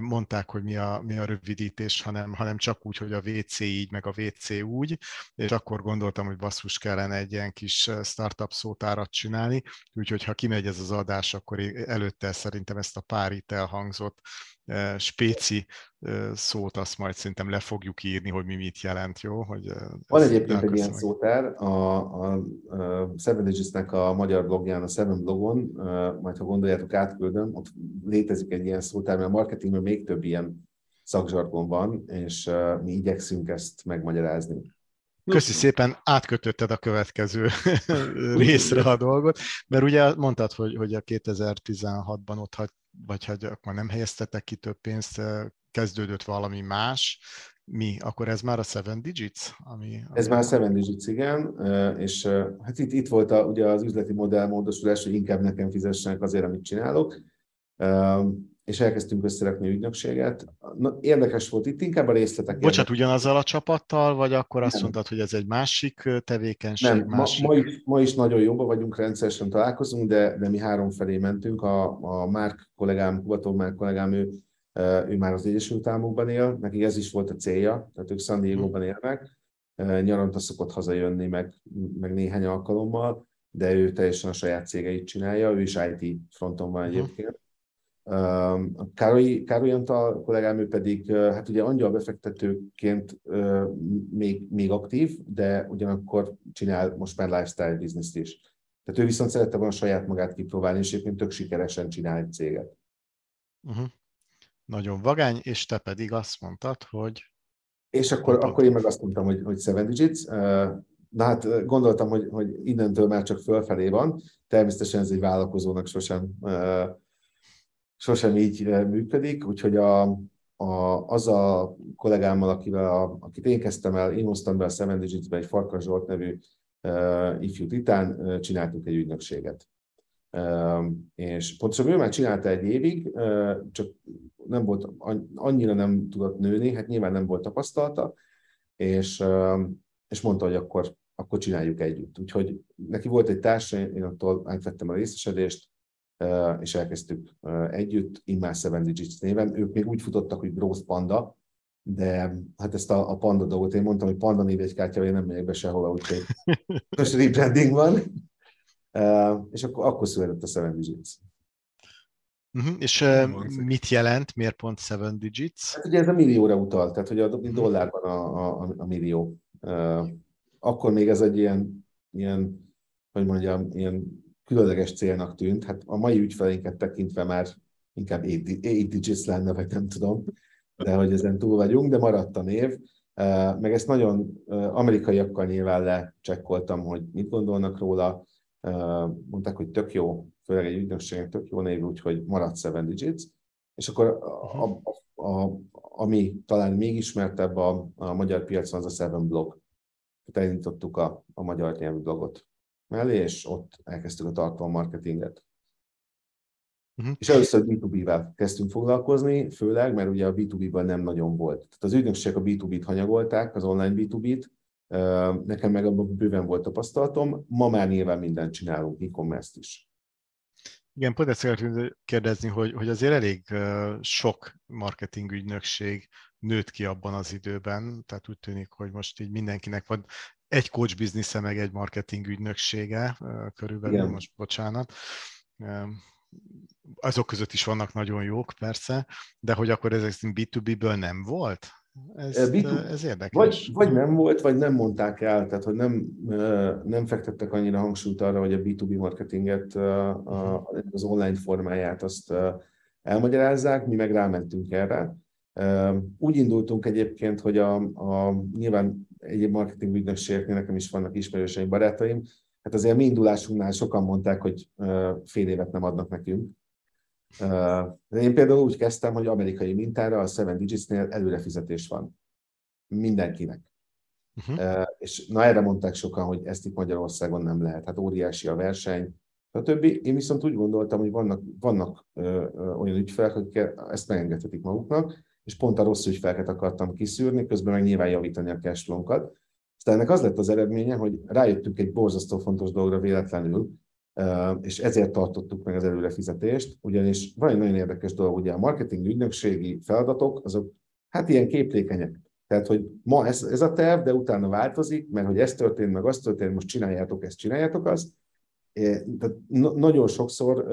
mondták, hogy mi a, mi a rövidítés, hanem, hanem csak úgy, hogy a WC így, meg a WC úgy, és akkor gondoltam, hogy basszus kellene egy ilyen kis startup szótárat csinálni, úgyhogy ha kimegy ez az adás, akkor előtte szerintem ezt a pár itt elhangzott spéci szót, azt majd szerintem le fogjuk írni, hogy mi mit jelent, jó? Hogy Van egyébként egy ilyen szótár, a, a, a Seven Digits-nek a magyar blogján, a Seven blogon, majd ha gondoljátok, átküldöm, ott létezik egy ilyen szótár, mert a marketingben még több ilyen szakzsargon van, és mi igyekszünk ezt megmagyarázni. Köszi szépen, átkötötted a következő részre a dolgot, mert ugye mondtad, hogy, hogy a 2016-ban ott hagy, vagy hogy akkor nem helyeztetek ki több pénzt, kezdődött valami más, mi? Akkor ez már a Seven Digits? Ami, ami... Ez már a Seven Digits, igen, és hát itt, itt volt a, ugye az üzleti modell módosulás, hogy inkább nekem fizessenek azért, amit csinálok, és elkezdtünk összerakni ügynökséget. Na, érdekes volt itt, inkább a részletek. Bocsát, ugyanazzal a csapattal, vagy akkor azt nem. mondtad, hogy ez egy másik tevékenység? Nem, másik... Ma, ma, is, ma is nagyon jobban vagyunk, rendszeresen találkozunk, de, de mi három felé mentünk. A, a Márk kollégám, Kubató Márk kollégám, ő, ő már az Egyesült Államokban él, neki ez is volt a célja, tehát ők San Diego-ban élnek. Nyaranta szokott hazajönni, meg, meg néhány alkalommal, de ő teljesen a saját cégeit csinálja, ő is IT fronton van egyébként. A Károly, Károly Antal kollégám, ő pedig, hát ugye angyal befektetőként még, még aktív, de ugyanakkor csinál most már lifestyle business is. Tehát ő viszont szerette volna saját magát kipróbálni, és egyébként tök sikeresen csinál egy céget. Uh-huh. Nagyon vagány, és te pedig azt mondtad, hogy... És akkor, akkor én meg azt mondtam, hogy, hogy Seven Digits. Na hát gondoltam, hogy, hogy innentől már csak fölfelé van. Természetesen ez egy vállalkozónak sosem sosem így működik, úgyhogy a, a, az a kollégámmal, akivel a, akit én kezdtem el, én hoztam be a Seven Digits-be egy Farkas Zsolt nevű uh, ifjú titán, uh, csináltunk egy ügynökséget. Uh, és pontosan ő már csinálta egy évig, uh, csak nem volt, annyira nem tudott nőni, hát nyilván nem volt tapasztalata, és, uh, és mondta, hogy akkor, akkor csináljuk együtt. Úgyhogy neki volt egy társa, én attól átvettem a részesedést, és elkezdtük együtt, Immár Seven Digits néven. Ők még úgy futottak, hogy Gross Panda, de hát ezt a, a Panda dolgot én mondtam, hogy Panda névjegykártya, én nem megyek be sehova, úgyhogy most rebranding van. És akkor, akkor született a Seven Digits. Uh-huh. És uh, mit jelent, miért pont Seven Digits? Hát ugye ez a millióra utal, tehát hogy a dollárban a, a, a millió. Uh, akkor még ez egy ilyen, ilyen hogy mondjam, ilyen különleges célnak tűnt. Hát a mai ügyfelénket tekintve már inkább 8 digits lenne, vagy nem tudom, de hogy ezen túl vagyunk, de maradt a név. Meg ezt nagyon amerikaiakkal nyilván lecsekkoltam, hogy mit gondolnak róla. Mondták, hogy tök jó, főleg egy ügynökségnek tök jó név, úgyhogy maradt 7 digits. És akkor a, a, a, ami talán még ismertebb a, a magyar piacon, az a Seven blog. Elindítottuk a, a magyar nyelvű blogot mellé, és ott elkezdtük a tartalommarketinget. Uh-huh. És először B2B-vel kezdtünk foglalkozni, főleg, mert ugye a B2B-ben nem nagyon volt. Tehát az ügynökségek a B2B-t hanyagolták, az online B2B-t, nekem meg abban bőven volt tapasztalatom, ma már nyilván mindent csinálunk, e-commerce-t is. Igen, pont ezt szeretném kérdezni, hogy, hogy azért elég sok marketing ügynökség nőtt ki abban az időben, tehát úgy tűnik, hogy most így mindenkinek van egy coach biznisze, meg egy marketing ügynöksége körülbelül, Igen. most bocsánat. Azok között is vannak nagyon jók, persze, de hogy akkor ezek B2B-ből nem volt? Ez, B2, ez érdekes. Vagy, vagy nem volt, vagy nem mondták el, tehát hogy nem, nem fektettek annyira hangsúlyt arra, hogy a B2B marketinget, az online formáját azt elmagyarázzák, mi meg rámentünk erre. Úgy indultunk egyébként, hogy a, a nyilván egyéb marketing ügynökségeknél nekem is vannak ismerőseim, barátaim, hát azért mi indulásunknál sokan mondták, hogy fél évet nem adnak nekünk. Én például úgy kezdtem, hogy amerikai mintára a Seven Digits-nél előrefizetés van. Mindenkinek. Uh-huh. És na erre mondták sokan, hogy ezt itt Magyarországon nem lehet. Hát óriási a verseny, stb. Én viszont úgy gondoltam, hogy vannak, vannak ö, ö, olyan ügyfelek, akik ezt megengedhetik maguknak, és pont a rossz ügyfeleket akartam kiszűrni, közben meg nyilván javítani a cashflow-nkat. Aztán ennek az lett az eredménye, hogy rájöttünk egy borzasztó fontos dologra véletlenül, és ezért tartottuk meg az előrefizetést, ugyanis van egy nagyon érdekes dolog, ugye a marketing ügynökségi feladatok, azok hát ilyen képlékenyek. Tehát, hogy ma ez, ez a terv, de utána változik, mert hogy ez történt, meg az történt, most csináljátok ezt, csináljátok azt. Tehát nagyon sokszor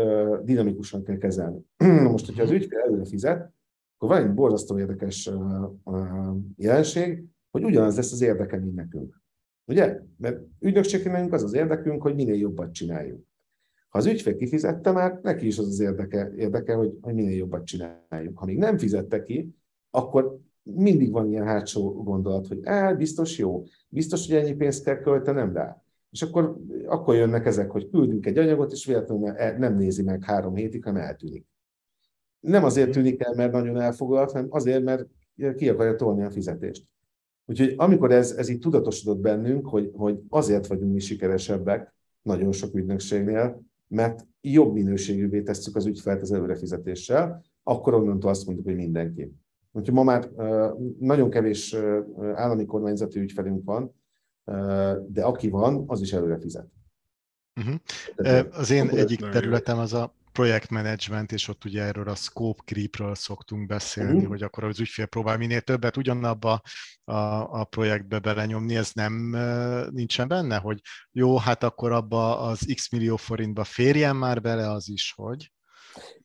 dinamikusan kell kezelni. Most, hogyha az ügyfél előre fizet, akkor van egy borzasztó érdekes jelenség, hogy ugyanaz lesz az érdeke, mint nekünk. Ugye? Mert ügynökségnek az az érdekünk, hogy minél jobbat csináljunk. Ha az ügyfél kifizette már, neki is az az érdeke, érdeke hogy, hogy minél jobbat csináljunk. Ha még nem fizette ki, akkor mindig van ilyen hátsó gondolat, hogy á, biztos jó, biztos, hogy ennyi pénzt kell költenem rá. És akkor, akkor jönnek ezek, hogy küldünk egy anyagot, és véletlenül nem nézi meg három hétig, hanem eltűnik nem azért tűnik el, mert nagyon elfoglalt, hanem azért, mert ki akarja tolni a fizetést. Úgyhogy amikor ez, ez így tudatosodott bennünk, hogy, hogy azért vagyunk mi sikeresebbek nagyon sok ügynökségnél, mert jobb minőségűvé tesszük az ügyfelt az előrefizetéssel, akkor onnantól azt mondjuk, hogy mindenki. Úgyhogy ma már nagyon kevés állami kormányzati ügyfelünk van, de aki van, az is előre fizet. Uh-huh. Az én egyik területem az a projektmenedzsment, és ott ugye erről a scope creepről szoktunk beszélni, uh-huh. hogy akkor az ügyfél próbál minél többet ugyanabba a, a projektbe belenyomni, ez nem nincsen benne, hogy jó, hát akkor abba az x millió forintba férjen már bele az is, hogy?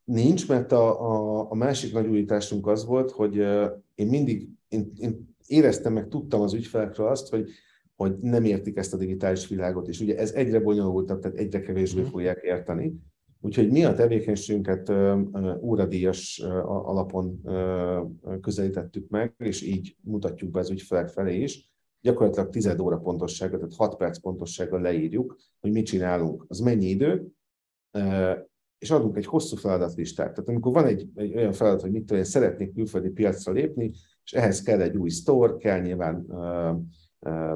Nincs, mert a, a, a másik nagy újításunk az volt, hogy én mindig én, én éreztem meg, tudtam az ügyfelekről azt, hogy hogy nem értik ezt a digitális világot, és ugye ez egyre bonyolultabb, tehát egyre kevésbé uh-huh. fogják érteni. Úgyhogy mi a tevékenységünket óradíjas alapon közelítettük meg, és így mutatjuk be az ügyfelek felé is. Gyakorlatilag 10 óra pontossággal, tehát 6 perc pontossággal leírjuk, hogy mit csinálunk. Az mennyi idő, és adunk egy hosszú feladatlistát. Tehát amikor van egy, egy olyan feladat, hogy mit tudom, szeretnék külföldi piacra lépni, és ehhez kell egy új store, kell nyilván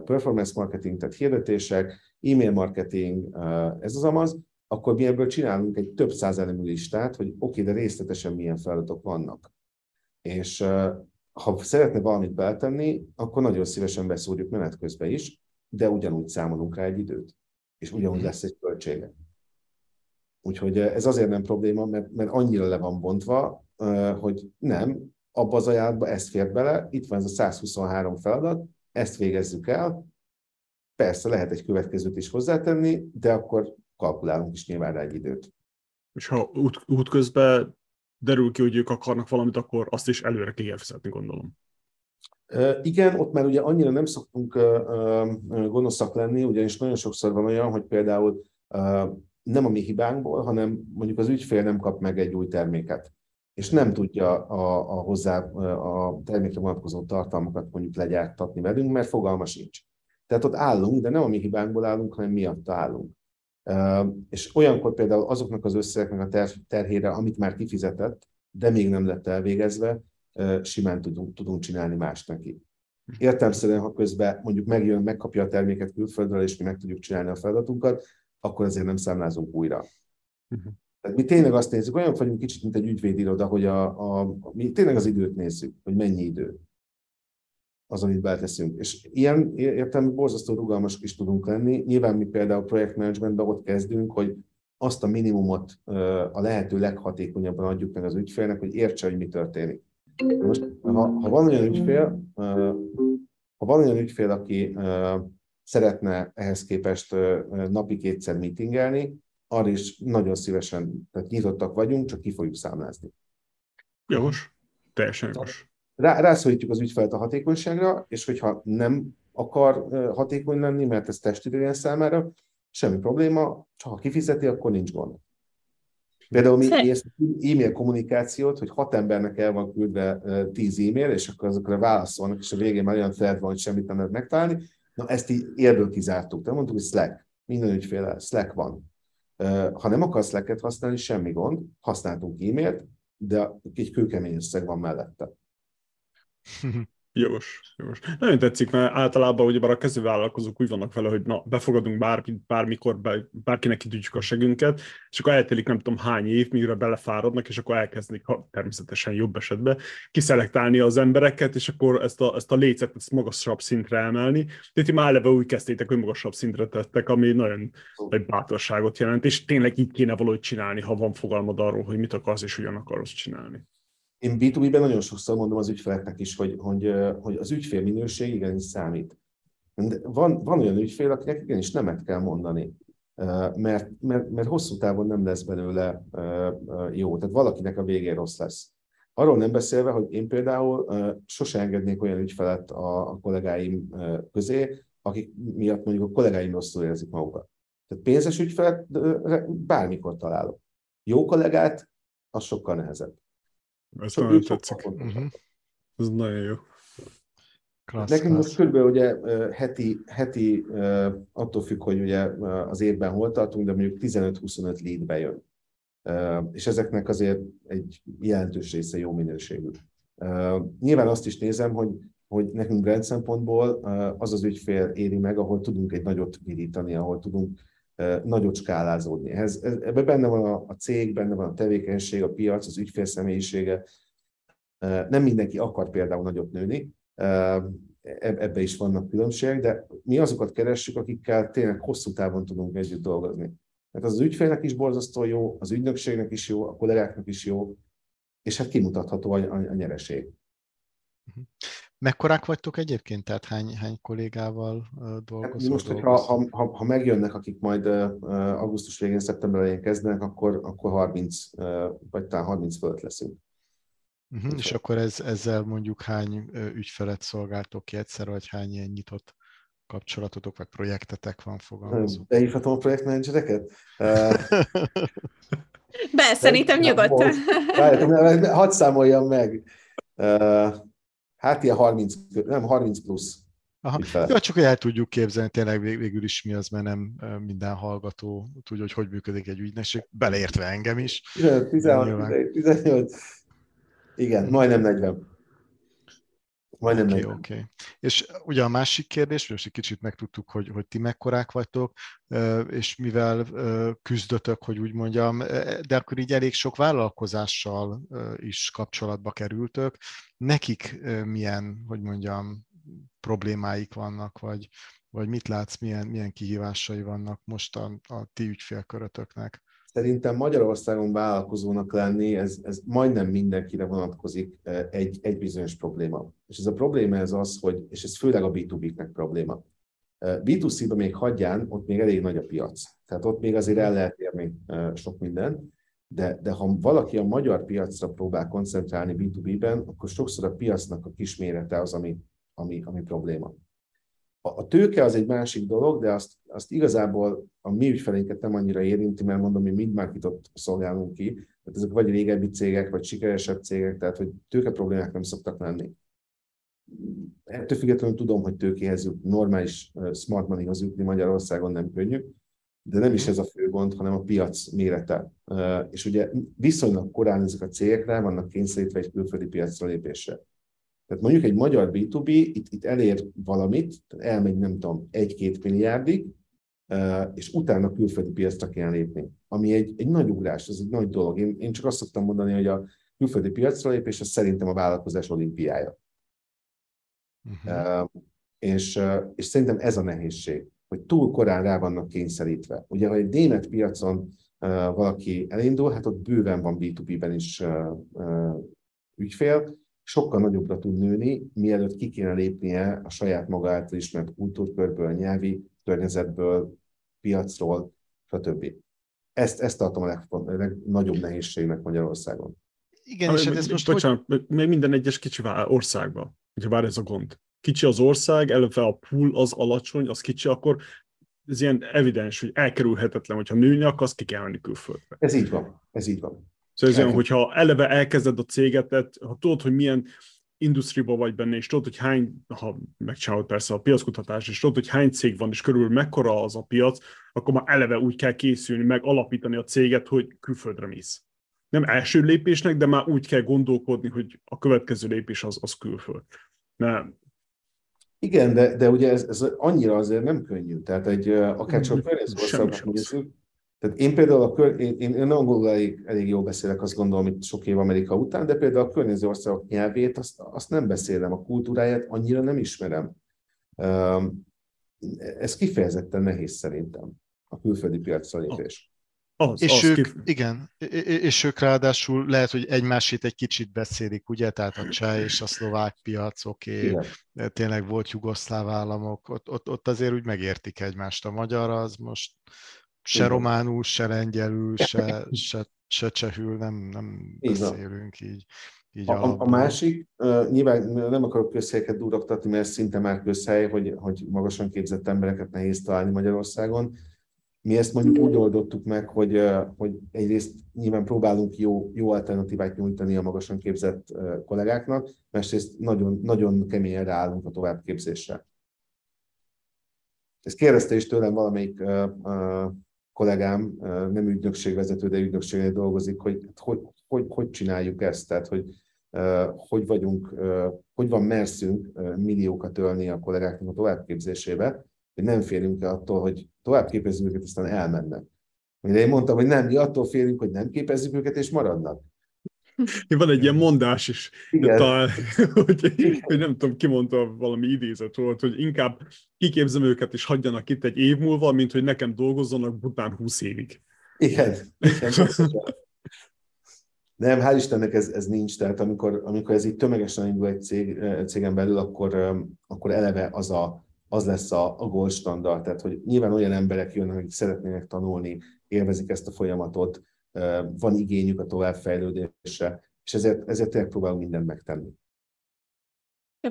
performance marketing, tehát hirdetések, e-mail marketing, ez az amaz, akkor mi ebből csinálunk egy több száz elemű listát, hogy oké, okay, de részletesen milyen feladatok vannak. És ha szeretne valamit beltenni, akkor nagyon szívesen beszúrjuk menet közben is, de ugyanúgy számolunk rá egy időt, és ugyanúgy lesz egy költsége. Úgyhogy ez azért nem probléma, mert, mert annyira le van bontva, hogy nem, abba az ajánlatba ezt fér bele, itt van ez a 123 feladat, ezt végezzük el, persze lehet egy következőt is hozzátenni, de akkor kalkulálunk is nyilván rá egy időt. És ha út, útközben derül ki, hogy ők akarnak valamit, akkor azt is előre ki kell fizetni, gondolom. Igen, ott már ugye annyira nem szoktunk gonoszak lenni, ugyanis nagyon sokszor van olyan, hogy például nem a mi hibánkból, hanem mondjuk az ügyfél nem kap meg egy új terméket, és nem tudja a, a hozzá a termékre vonatkozó tartalmakat mondjuk legyártatni velünk, mert fogalma sincs. Tehát ott állunk, de nem a mi hibánkból állunk, hanem miatta állunk. És olyankor például azoknak az összegeknek a ter- terhére, amit már kifizetett, de még nem lett elvégezve, simán tudunk, tudunk csinálni más neki. Értelmszerűen, ha közben mondjuk megjön, megkapja a terméket külföldről, és mi meg tudjuk csinálni a feladatunkat, akkor azért nem számlázunk újra. Uh-huh. Tehát mi tényleg azt nézzük, olyan vagyunk kicsit, mint egy ügyvédiroda, hogy a, a, mi tényleg az időt nézzük, hogy mennyi idő az, amit beteszünk. És ilyen értelmű borzasztó rugalmasak is tudunk lenni. Nyilván mi például projektmenedzsmentben ott kezdünk, hogy azt a minimumot a lehető leghatékonyabban adjuk meg az ügyfélnek, hogy értse, hogy mi történik. Most, ha, ha van olyan ügyfél, ha van olyan ügyfél, aki szeretne ehhez képest napi kétszer meetingelni, arra is nagyon szívesen, tehát nyitottak vagyunk, csak ki fogjuk számlázni. Jogos, teljesen jogos. Rá, rászorítjuk az ügyfelet a hatékonyságra, és hogyha nem akar hatékony lenni, mert ez testidőjen számára, semmi probléma, csak ha kifizeti, akkor nincs gond. Például mi e-mail kommunikációt, hogy hat embernek el van küldve tíz e-mail, és akkor azokra válaszolnak, és a végén már olyan thread van, hogy semmit nem lehet megtalálni, Na ezt így érből kizártuk. De mondtuk, hogy Slack. Minden ügyféle Slack van. Ha nem akarsz Slack-et használni, semmi gond. Használtunk e-mailt, de egy kőkemény összeg van mellette. Jogos, jogos. Nagyon tetszik, mert általában ugye a kezdővállalkozók úgy vannak vele, hogy na, befogadunk bármit, bármikor, bárkinek kitűjtjük a segünket, és akkor eltelik nem tudom hány év, mire belefáradnak, és akkor elkezdik, ha, természetesen jobb esetben, kiszelektálni az embereket, és akkor ezt a, ezt a lécet ezt magasabb szintre emelni. Tehát már eleve úgy kezdtétek, hogy magasabb szintre tettek, ami nagyon egy bátorságot jelent, és tényleg így kéne valahogy csinálni, ha van fogalmad arról, hogy mit akarsz és hogyan akarsz csinálni én B2B-ben nagyon sokszor mondom az ügyfeleknek is, hogy, hogy, hogy az ügyfél minőség igenis számít. De van, van olyan ügyfél, akinek igenis nemet kell mondani, mert, mert, mert hosszú távon nem lesz belőle jó. Tehát valakinek a végén rossz lesz. Arról nem beszélve, hogy én például sose engednék olyan ügyfelet a, a kollégáim közé, akik miatt mondjuk a kollégáim rosszul érzik magukat. Tehát pénzes ügyfelet bármikor találok. Jó kollégát, az sokkal nehezebb. Ez nagyon tetszik. Uh-huh. Ez nagyon jó. Klassz, Nekünk klassz. most kb. ugye heti, heti attól függ, hogy ugye az évben hol tartunk, de mondjuk 15-25 lead bejön. És ezeknek azért egy jelentős része jó minőségű. Nyilván azt is nézem, hogy, hogy nekünk brand szempontból az az ügyfél éri meg, ahol tudunk egy nagyot virítani, ahol tudunk nagyot skálázódni. Ez, ebben benne van a, a cég, benne van a tevékenység, a piac, az ügyfél személyisége. Nem mindenki akar például nagyot nőni, ebbe is vannak különbségek, de mi azokat keressük, akikkel tényleg hosszú távon tudunk együtt dolgozni. Tehát az, ügyfélnek is borzasztó jó, az ügynökségnek is jó, a kollégáknak is jó, és hát kimutatható a, a, a nyereség. Mekkorák vagytok egyébként? Tehát hány, hány kollégával dolgozol? Hát most, hogyha, ha, ha, ha megjönnek, akik majd augusztus végén, szeptember elején kezdenek, akkor, akkor 30, vagy talán 30 fölött leszünk. Uh-huh, és akkor ez, ezzel mondjuk hány ügyfelet szolgáltok ki egyszer, vagy hány ilyen nyitott kapcsolatotok, vagy projektetek van fogalmazó? Beívhatom a projektmenedzsereket? Be, szerintem nyugodtan. Hadd számoljam meg. Hát ilyen 30, nem 30 plusz. Aha. Jó, csak hogy el tudjuk képzelni tényleg végül is mi az, mert nem minden hallgató tudja, hogy hogy működik egy ügynökség, beleértve engem is. 16, 18, igen, majdnem 40. Majdnem Oké, okay, oké. Okay. És ugye a másik kérdés, most egy kicsit megtudtuk, hogy, hogy ti mekkorák vagytok, és mivel küzdötök, hogy úgy mondjam, de akkor így elég sok vállalkozással is kapcsolatba kerültök. Nekik milyen, hogy mondjam, problémáik vannak, vagy, vagy mit látsz, milyen, milyen kihívásai vannak most a, a ti ügyfélkörötöknek? Szerintem Magyarországon vállalkozónak lenni, ez, ez majdnem mindenkire vonatkozik egy, egy bizonyos probléma. És ez a probléma ez az, hogy, és ez főleg a B2B-nek probléma. B2C-ben még hagyján, ott még elég nagy a piac. Tehát ott még azért el lehet érni sok minden, de, de ha valaki a magyar piacra próbál koncentrálni B2B-ben, akkor sokszor a piacnak a kismérete az, ami, ami, ami probléma. A tőke az egy másik dolog, de azt, azt igazából a mi ügyfeleinket nem annyira érinti, mert mondom, mi mind marketot szolgálunk ki, tehát ezek vagy régebbi cégek, vagy sikeresebb cégek, tehát hogy tőke problémák nem szoktak lenni. Ettől függetlenül tudom, hogy tőkéhez jut, normális smart moneyhoz jutni Magyarországon nem könnyű, de nem is ez a fő gond, hanem a piac mérete. És ugye viszonylag korán ezek a cégek rá vannak kényszerítve egy külföldi piacra lépésre. Tehát mondjuk egy magyar B2B itt, itt elér valamit, elmegy nem tudom, egy-két milliárdig, és utána külföldi piacra kell lépni, ami egy, egy nagy ugrás, ez egy nagy dolog. Én, én csak azt szoktam mondani, hogy a külföldi piacra lépés az szerintem a vállalkozás olimpiája. Uh-huh. Uh, és, és szerintem ez a nehézség, hogy túl korán rá vannak kényszerítve. Ugye, ha egy német piacon valaki elindul, hát ott bőven van B2B-ben is ügyfél, sokkal nagyobbra tud nőni, mielőtt ki kéne lépnie a saját maga által ismert kultúrkörből, nyelvi környezetből, piacról, stb. Ezt, ezt tartom a legfont, legnagyobb nehézségnek Magyarországon. Igen, és hát ez most... Bocsánat, hogy... még minden egyes kicsi országban, hogyha bár ez a gond. Kicsi az ország, eleve a pool az alacsony, az kicsi, akkor ez ilyen evidens, hogy elkerülhetetlen, hogyha nőni akarsz, ki kell menni külföldre. Ez így van, ez így van. Szóval ez olyan, hogyha eleve elkezded a céget, ha tudod, hogy milyen industriba vagy benne, és tudod, hogy hány, ha megcsinálod persze a piackutatás, és tudod, hogy hány cég van, és körül mekkora az a piac, akkor már eleve úgy kell készülni, meg alapítani a céget, hogy külföldre mész. Nem első lépésnek, de már úgy kell gondolkodni, hogy a következő lépés az, az külföld. Nem. Igen, de, de ugye ez, ez annyira azért nem könnyű. Tehát egy, akár csak környezetországban nézzük, tehát én például a kör, én, én, én angolul elég, elég jól beszélek, azt gondolom, itt sok év Amerika után, de például a környező országok nyelvét, azt, azt nem beszélem, a kultúráját annyira nem ismerem. Ez kifejezetten nehéz szerintem, a külföldi piacra lépés. Az, és az ők, kif... igen, és ők ráadásul lehet, hogy egymásét egy kicsit beszélik, ugye, tehát a cseh és a szlovák piac, oké, okay, tényleg volt jugoszláv államok, ott, ott, ott azért úgy megértik egymást. A magyar az most se Igen. románul, se lengyelül, se, se, se csehül nem, nem így beszélünk így. így a, a, a másik, uh, nyilván nem akarok közhelyeket durogtatni, mert szinte már közhely, hogy, hogy magasan képzett embereket nehéz találni Magyarországon. Mi ezt mondjuk úgy oldottuk meg, hogy, hogy egyrészt nyilván próbálunk jó, jó alternatívát nyújtani a magasan képzett kollégáknak, másrészt nagyon, nagyon keményen ráállunk a továbbképzésre. Ezt kérdezte is tőlem valamelyik kollégám nem ügynökségvezető, de ügynökségnél dolgozik, hogy hát hogy, hogy hogy csináljuk ezt, tehát hogy hogy vagyunk, hogy van merszünk milliókat ölni a kollégáknak a továbbképzésébe, hogy nem félünk el attól, hogy továbbképezzük őket, aztán elmennek. Mire én mondtam, hogy nem, mi attól félünk, hogy nem képezzük őket, és maradnak. Van egy ilyen mondás is, talán, hogy, hogy nem tudom, ki mondta, valami idézet volt, hogy inkább kiképzem őket, és hagyjanak itt egy év múlva, mint hogy nekem dolgozzanak bután 20 évig. Igen. Igen. Nem, hál' Istennek ez, ez nincs, tehát amikor, amikor ez így tömegesen indul egy cég, cégen belül, akkor, akkor eleve az, a, az lesz a, a gold standard, tehát hogy nyilván olyan emberek jönnek, akik szeretnének tanulni, élvezik ezt a folyamatot, van igényük a továbbfejlődésre, és ezért, ezért tényleg próbálunk mindent megtenni.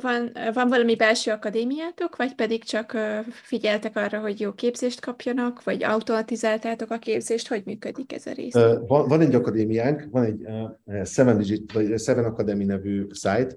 Van, van valami belső akadémiátok, vagy pedig csak figyeltek arra, hogy jó képzést kapjanak, vagy automatizáltátok a képzést? Hogy működik ez a rész? Van, van egy akadémiánk, van egy Seven, Digit, vagy Seven Academy nevű site,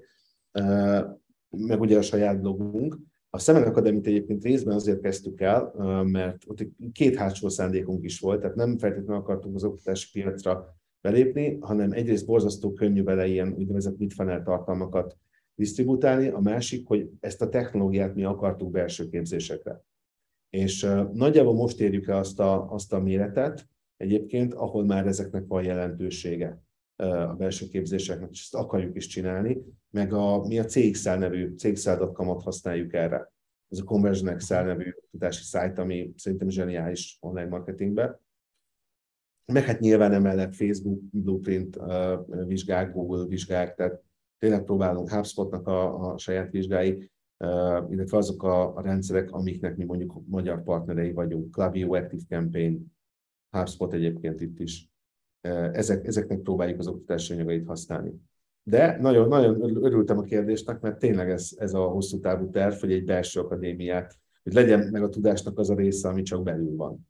meg ugye a saját blogunk, A Szemen Akadémit egyébként részben azért kezdtük el, mert ott két hátsó szándékunk is volt, tehát nem feltétlenül akartunk az oktatási piacra belépni, hanem egyrészt borzasztó könnyű vele ilyen úgynevezett midfunnel tartalmakat disztribútálni, a másik, hogy ezt a technológiát mi akartuk belső képzésekre. És nagyjából most érjük el azt a, azt a méretet, egyébként, ahol már ezeknek van jelentősége a belső képzéseknek, és ezt akarjuk is csinálni, meg a, mi a CXL nevű, cxl.com-ot használjuk erre. Ez a Conversion Excel nevű tudási szájt, ami szerintem zseniális online marketingben. Meg hát nyilván emellett Facebook, Blueprint uh, vizsgák, Google vizsgák, tehát tényleg próbálunk HubSpotnak a, a saját vizsgái, uh, illetve azok a, a rendszerek, amiknek mi mondjuk magyar partnerei vagyunk, Klaviyo, Active Campaign, HubSpot egyébként itt is. Ezek, ezeknek próbáljuk az oktatási anyagait használni. De nagyon, nagyon örültem a kérdésnek, mert tényleg ez, ez a hosszú távú terv, hogy egy belső akadémiát, hogy legyen meg a tudásnak az a része, ami csak belül van.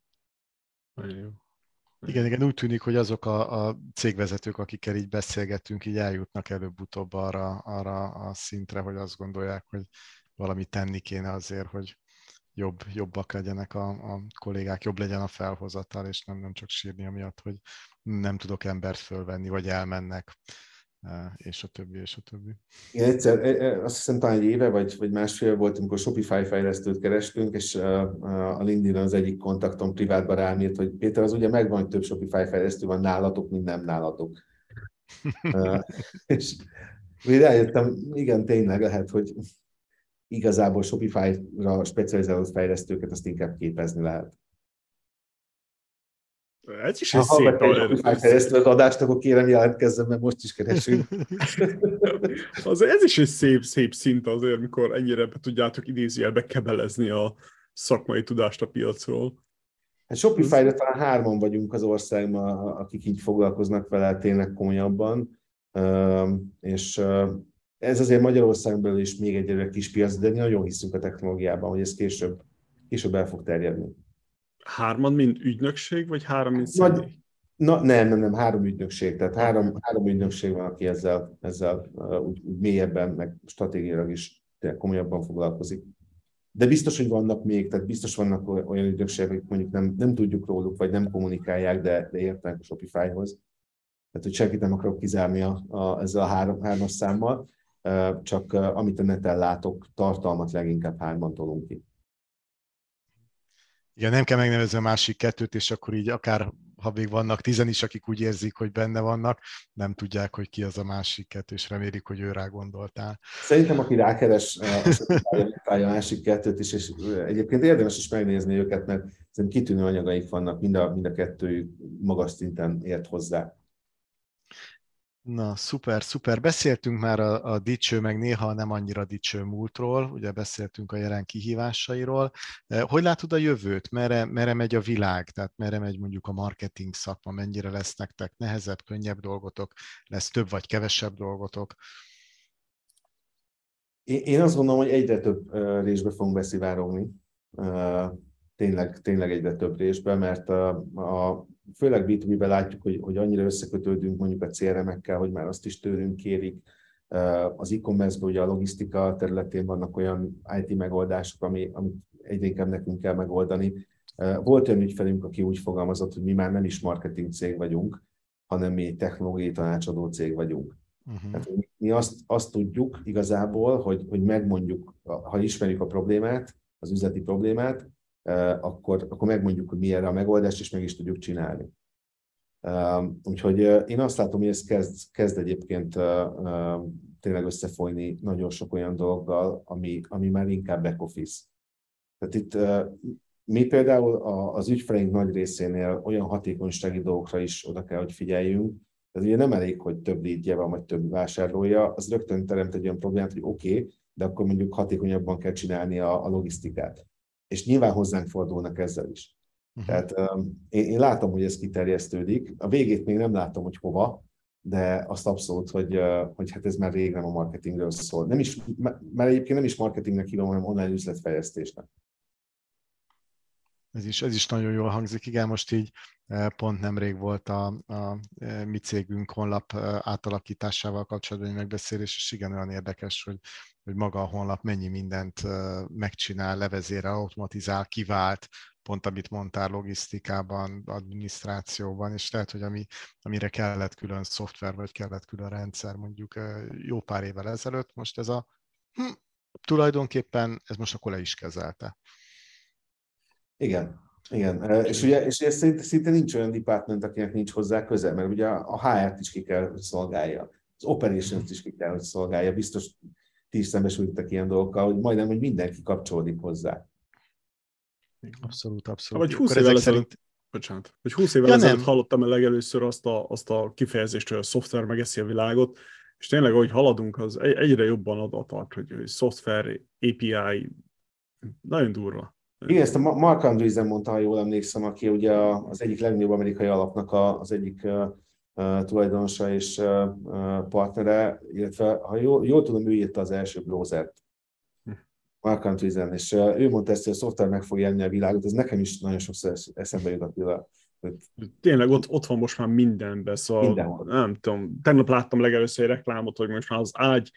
Igen, igen, úgy tűnik, hogy azok a, a cégvezetők, akikkel így beszélgetünk, így eljutnak előbb-utóbb arra, arra a szintre, hogy azt gondolják, hogy valamit tenni kéne azért, hogy jobb, jobbak legyenek a, a kollégák, jobb legyen a felhozatal, és nem, nem csak sírni amiatt, hogy nem tudok embert fölvenni, vagy elmennek és a többi, és a többi. Én egyszer, e, e, azt hiszem talán egy éve, vagy, vagy másfél volt, amikor Shopify fejlesztőt kerestünk, és a linkedin az egyik kontaktom privátban rám írt, hogy Péter, az ugye megvan, hogy több Shopify fejlesztő van nálatok, mint nem nálatok. és még rájöttem, igen, tényleg lehet, hogy igazából Shopify-ra specializálódott fejlesztőket azt inkább képezni lehet. Ez is egy ha szép Ha az adást, akkor kérem jelentkezzen, mert most is keresünk. az, ez is egy szép, szép szint azért, mikor ennyire be tudjátok idézőjelbe kebelezni a szakmai tudást a piacról. Hát Shopify-ra talán hárman vagyunk az országban, akik így foglalkoznak vele tényleg komolyabban, és ez azért Magyarországon belül is még egy kis piac, de nagyon hiszünk a technológiában, hogy ez később, később el fog terjedni. Hárman, mint ügynökség, vagy három, mint személy? Nagy, na, nem, nem, nem, három ügynökség. Tehát három, három ügynökség van, aki ezzel, ezzel uh, úgy, úgy mélyebben, meg stratégiailag is komolyabban foglalkozik. De biztos, hogy vannak még, tehát biztos vannak olyan ügynökségek, akik mondjuk nem, nem tudjuk róluk, vagy nem kommunikálják, de, de értenek a Shopify-hoz. Tehát, hogy senkit nem akarok kizárni a, a, ezzel a három, hármas számmal, csak amit a neten látok, tartalmat leginkább hárman tolunk ki. Igen, nem kell megnevezni a másik kettőt, és akkor így akár ha még vannak tizen is, akik úgy érzik, hogy benne vannak, nem tudják, hogy ki az a másik kettő, és remélik, hogy ő rá gondoltál. Szerintem, aki rákeres, a másik kettőt is, és egyébként érdemes is megnézni őket, mert szerintem kitűnő anyagaik vannak, mind a, mind a kettőjük magas szinten ért hozzá. Na, szuper, szuper. Beszéltünk már a, a dicső, meg néha nem annyira dicső múltról, ugye beszéltünk a jelen kihívásairól. E, hogy látod a jövőt? Merre, merre megy a világ? Tehát merre megy mondjuk a marketing szakma? Mennyire lesz nektek nehezebb, könnyebb dolgotok? Lesz több vagy kevesebb dolgotok? Én azt gondolom, hogy egyre több részbe fogunk beszivárogni. Tényleg, tényleg egyre több részbe, mert a, a főleg B2B-ben látjuk, hogy, hogy annyira összekötődünk mondjuk a CRM-ekkel, hogy már azt is tőlünk kérik. Az e-commerce-ben ugye a logisztika területén vannak olyan IT megoldások, ami, amit egyre inkább nekünk kell megoldani. Volt olyan ügyfelünk, aki úgy fogalmazott, hogy mi már nem is marketing cég vagyunk, hanem mi technológiai tanácsadó cég vagyunk. Uh-huh. Tehát mi azt, azt tudjuk igazából, hogy, hogy megmondjuk, ha ismerjük a problémát, az üzleti problémát, akkor, akkor megmondjuk, hogy mi erre a megoldás, és meg is tudjuk csinálni. Úgyhogy én azt látom, hogy ez kezd, kezd egyébként tényleg összefolyni nagyon sok olyan dologgal, ami, ami már inkább back office. Tehát itt mi például az ügyfeleink nagy részénél olyan hatékonysági dolgokra is oda kell, hogy figyeljünk. Ez ugye nem elég, hogy több létje van, vagy több vásárlója, az rögtön teremt egy olyan problémát, hogy oké, okay, de akkor mondjuk hatékonyabban kell csinálni a, a logisztikát és nyilván hozzánk fordulnak ezzel is. Uh-huh. Tehát um, én, én látom, hogy ez kiterjesztődik. A végét még nem látom, hogy hova, de azt abszolút, hogy, hogy hát ez már rég nem a marketingről szól. Nem is, mert egyébként nem is marketingnek hívom, hanem online üzletfejlesztésnek. Ez is, ez is nagyon jól hangzik. Igen, most így pont nemrég volt a, a mi cégünk honlap átalakításával kapcsolatban egy megbeszélés, és igen, olyan érdekes, hogy, hogy maga a honlap mennyi mindent megcsinál, levezére, automatizál, kivált, pont amit mondtál logisztikában, adminisztrációban, és lehet, hogy ami, amire kellett külön szoftver, vagy kellett külön rendszer mondjuk jó pár évvel ezelőtt, most ez a hm, tulajdonképpen ez most akkor le is kezelte. Igen, igen, és ugye, és ugye szinte, szinte nincs olyan department, akinek nincs hozzá köze, mert ugye a HR-t is ki kell, hogy szolgálja, az operations is ki kell, hogy szolgálja. Biztos ti is szembesültek ilyen dolgokkal, hogy majdnem, hogy mindenki kapcsolódik hozzá. Abszolút, abszolút. Vagy 20 évvel ezelőtt, szerint... bocsánat, vagy 20 évvel ja, ezelőtt hallottam el legelőször azt a, azt a kifejezést, hogy a szoftver megeszi a világot, és tényleg, ahogy haladunk, az egyre jobban adatart, hogy, hogy szoftver, API, nagyon durva. Igen, ezt a Mark Andreessen mondta, ha jól emlékszem, aki ugye az egyik legnagyobb amerikai alapnak az egyik tulajdonosa és partnere, illetve ha jól, jól tudom, ő írta az első browsert. Mark Andreessen, és ő mondta ezt, hogy a szoftver meg fog jelenni a világot, ez nekem is nagyon sokszor eszembe jut Tényleg ott, ott van most már mindenben, szóval Mindenhol. nem tudom, tegnap láttam legelőször egy reklámot, hogy most már az ágy,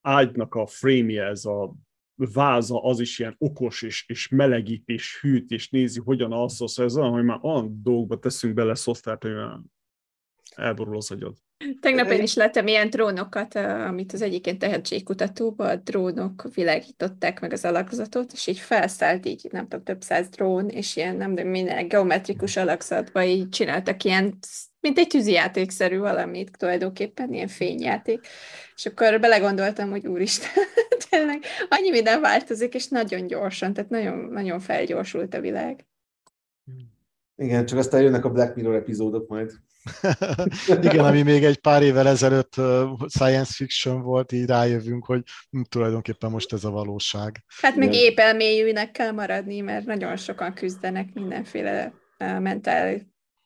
ágynak a frame ez a váza az is ilyen okos, és, és melegít, és hűt, és nézi, hogyan alszol. Szóval ez olyan, hogy már olyan dolgokba teszünk bele szoftvert, hogy már elborul az agyad. Tegnap én is láttam ilyen drónokat, amit az egyik tehetségkutatóban a drónok világították meg az alakzatot, és így felszállt így, nem tudom, több száz drón, és ilyen, nem tudom, minden geometrikus alakzatban így csináltak ilyen mint egy tűzijátékszerű valamit tulajdonképpen, ilyen fényjáték. És akkor belegondoltam, hogy úristen, tényleg annyi minden változik, és nagyon gyorsan, tehát nagyon, nagyon felgyorsult a világ. Igen, csak aztán jönnek a Black Mirror epizódok majd. Igen, ami még egy pár évvel ezelőtt science fiction volt, így rájövünk, hogy hm, tulajdonképpen most ez a valóság. Hát még épp elmélyűnek kell maradni, mert nagyon sokan küzdenek mindenféle mentál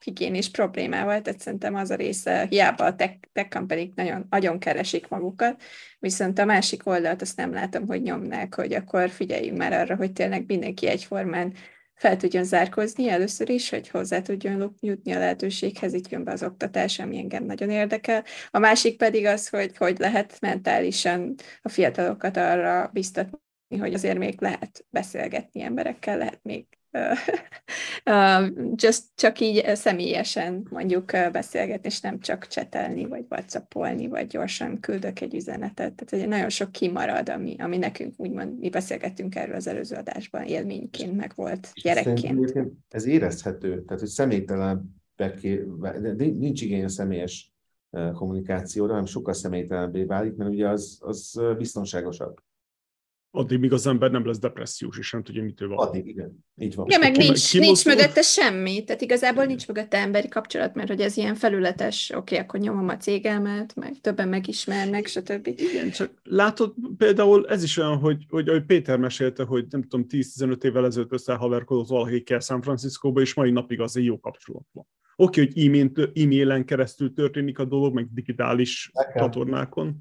higiénés problémával, tehát szerintem az a része, hiába a tech, tech company nagyon, nagyon keresik magukat, viszont a másik oldalt azt nem látom, hogy nyomnák, hogy akkor figyeljünk már arra, hogy tényleg mindenki egyformán fel tudjon zárkozni először is, hogy hozzá tudjon jutni a lehetőséghez, így jön be az oktatás, ami engem nagyon érdekel. A másik pedig az, hogy hogy lehet mentálisan a fiatalokat arra biztatni, hogy azért még lehet beszélgetni emberekkel, lehet még just, csak így személyesen mondjuk beszélgetni, és nem csak csetelni, vagy whatsappolni, vagy gyorsan küldök egy üzenetet. Tehát nagyon sok kimarad, ami, ami nekünk úgymond, mi beszélgettünk erről az előző adásban, élményként meg volt gyerekként. Ez érezhető, tehát hogy személytelen nincs igény a személyes kommunikációra, hanem sokkal személytelenebbé válik, mert ugye az, az biztonságosabb. Addig, míg az ember nem lesz depressziós, és nem tudja, mitől van. Addig, igen. Így van. Ja, meg nincs, ki, nincs mögötte semmi. Tehát igazából nincs mögötte emberi kapcsolat, mert hogy ez ilyen felületes, oké, okay, akkor nyomom a cégelmet, meg többen megismernek, stb. Igen, csak látod, például ez is olyan, hogy, hogy ahogy Péter mesélte, hogy nem tudom, 10-15 évvel ezelőtt összehaverkodott valakikkel San Franciscóba, és mai napig az egy jó kapcsolat van. Oké, okay, hogy e-mailen keresztül történik a dolog, meg digitális Nekem. csatornákon.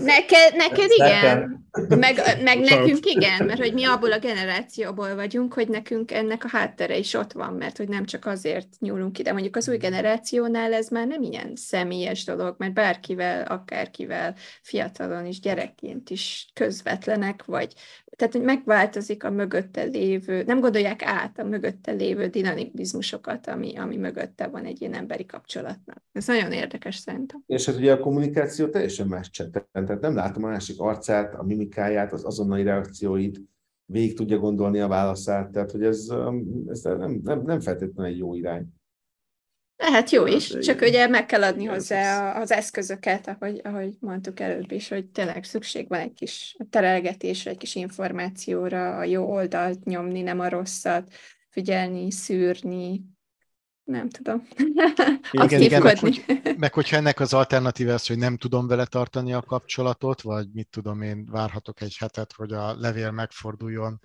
Neked, neked igen, meg, meg nekünk igen, mert hogy mi abból a generációból vagyunk, hogy nekünk ennek a háttere is ott van, mert hogy nem csak azért nyúlunk ide. Mondjuk az új generációnál ez már nem ilyen személyes dolog, mert bárkivel, akárkivel, fiatalon is, gyerekként is közvetlenek, vagy tehát, hogy megváltozik a mögötte lévő, nem gondolják át a mögötte lévő dinamizmusokat, ami, ami mögötte van egy ilyen emberi kapcsolatnak. Ez nagyon érdekes szerintem. És hát ugye a kommunikáció teljesen más csetten, tehát nem látom a másik arcát, a mimikáját, az azonnali reakcióit, végig tudja gondolni a válaszát, tehát hogy ez, um, ez nem, nem, nem feltétlenül egy jó irány. Lehet jó is, csak ugye meg kell adni hozzá az eszközöket, ahogy, ahogy mondtuk előbb is, hogy tényleg szükség van egy kis terelgetésre, egy kis információra, a jó oldalt nyomni, nem a rosszat, figyelni, szűrni, nem tudom. Igen, igen meg, hogy, meg hogyha ennek az alternatíva az, hogy nem tudom vele tartani a kapcsolatot, vagy mit tudom én, várhatok egy hetet, hogy a levél megforduljon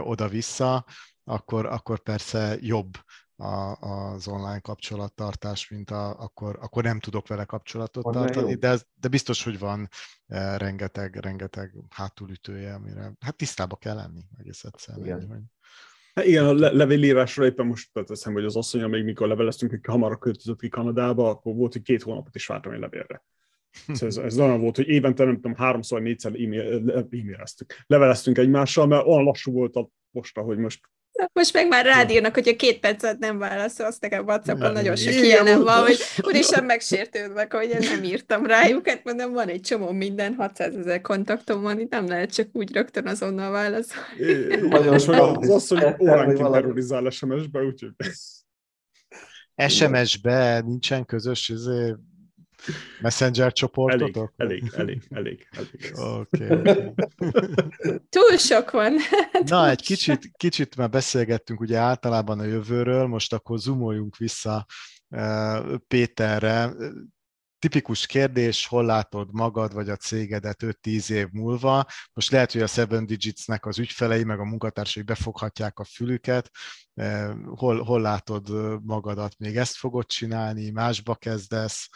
oda-vissza, akkor, akkor persze jobb a, az online kapcsolattartás, mint a, akkor, akkor nem tudok vele kapcsolatot van tartani, de, de biztos, hogy van e, rengeteg, rengeteg hátulütője, amire hát tisztába kell lenni egész egyszerűen. Igen. Hogy... Hát igen, a le- levélírásra éppen most teszem, hogy az asszonya még mikor leveleztünk, hogy hamarabb költözött ki Kanadába, akkor volt, hogy két hónapot is vártam egy levélre. Szóval ez, ez olyan volt, hogy évente nem tudom, háromszor, négyszer e-mail, e-maileztük. Leveleztünk egymással, mert olyan lassú volt a posta, hogy most most meg már rád írnak, hogyha két percet nem válaszolsz, nekem WhatsAppon nagyon sok ilyenem van, hogy úristen megsértődnek, hogy én nem írtam rájuk, hát mondom, van egy csomó minden, 600 ezer kontaktom van, itt nem lehet csak úgy rögtön azonnal válaszolni. Nagyon És meg sok- az hogy Vagy óránként terrorizál SMS-be, úgyhogy SMS-be nincsen közös izé, messenger elég, csoportotok? elég, elég, elég, elég. Oké. oké. Túl sok van. Na, egy kicsit, kicsit már beszélgettünk ugye általában a jövőről, most akkor zoomoljunk vissza eh, Péterre. Tipikus kérdés, hol látod magad vagy a cégedet 5-10 év múlva? Most lehet, hogy a Seven Digits-nek az ügyfelei meg a munkatársai befoghatják a fülüket. Eh, Hol, hol látod magadat? Még ezt fogod csinálni? Másba kezdesz?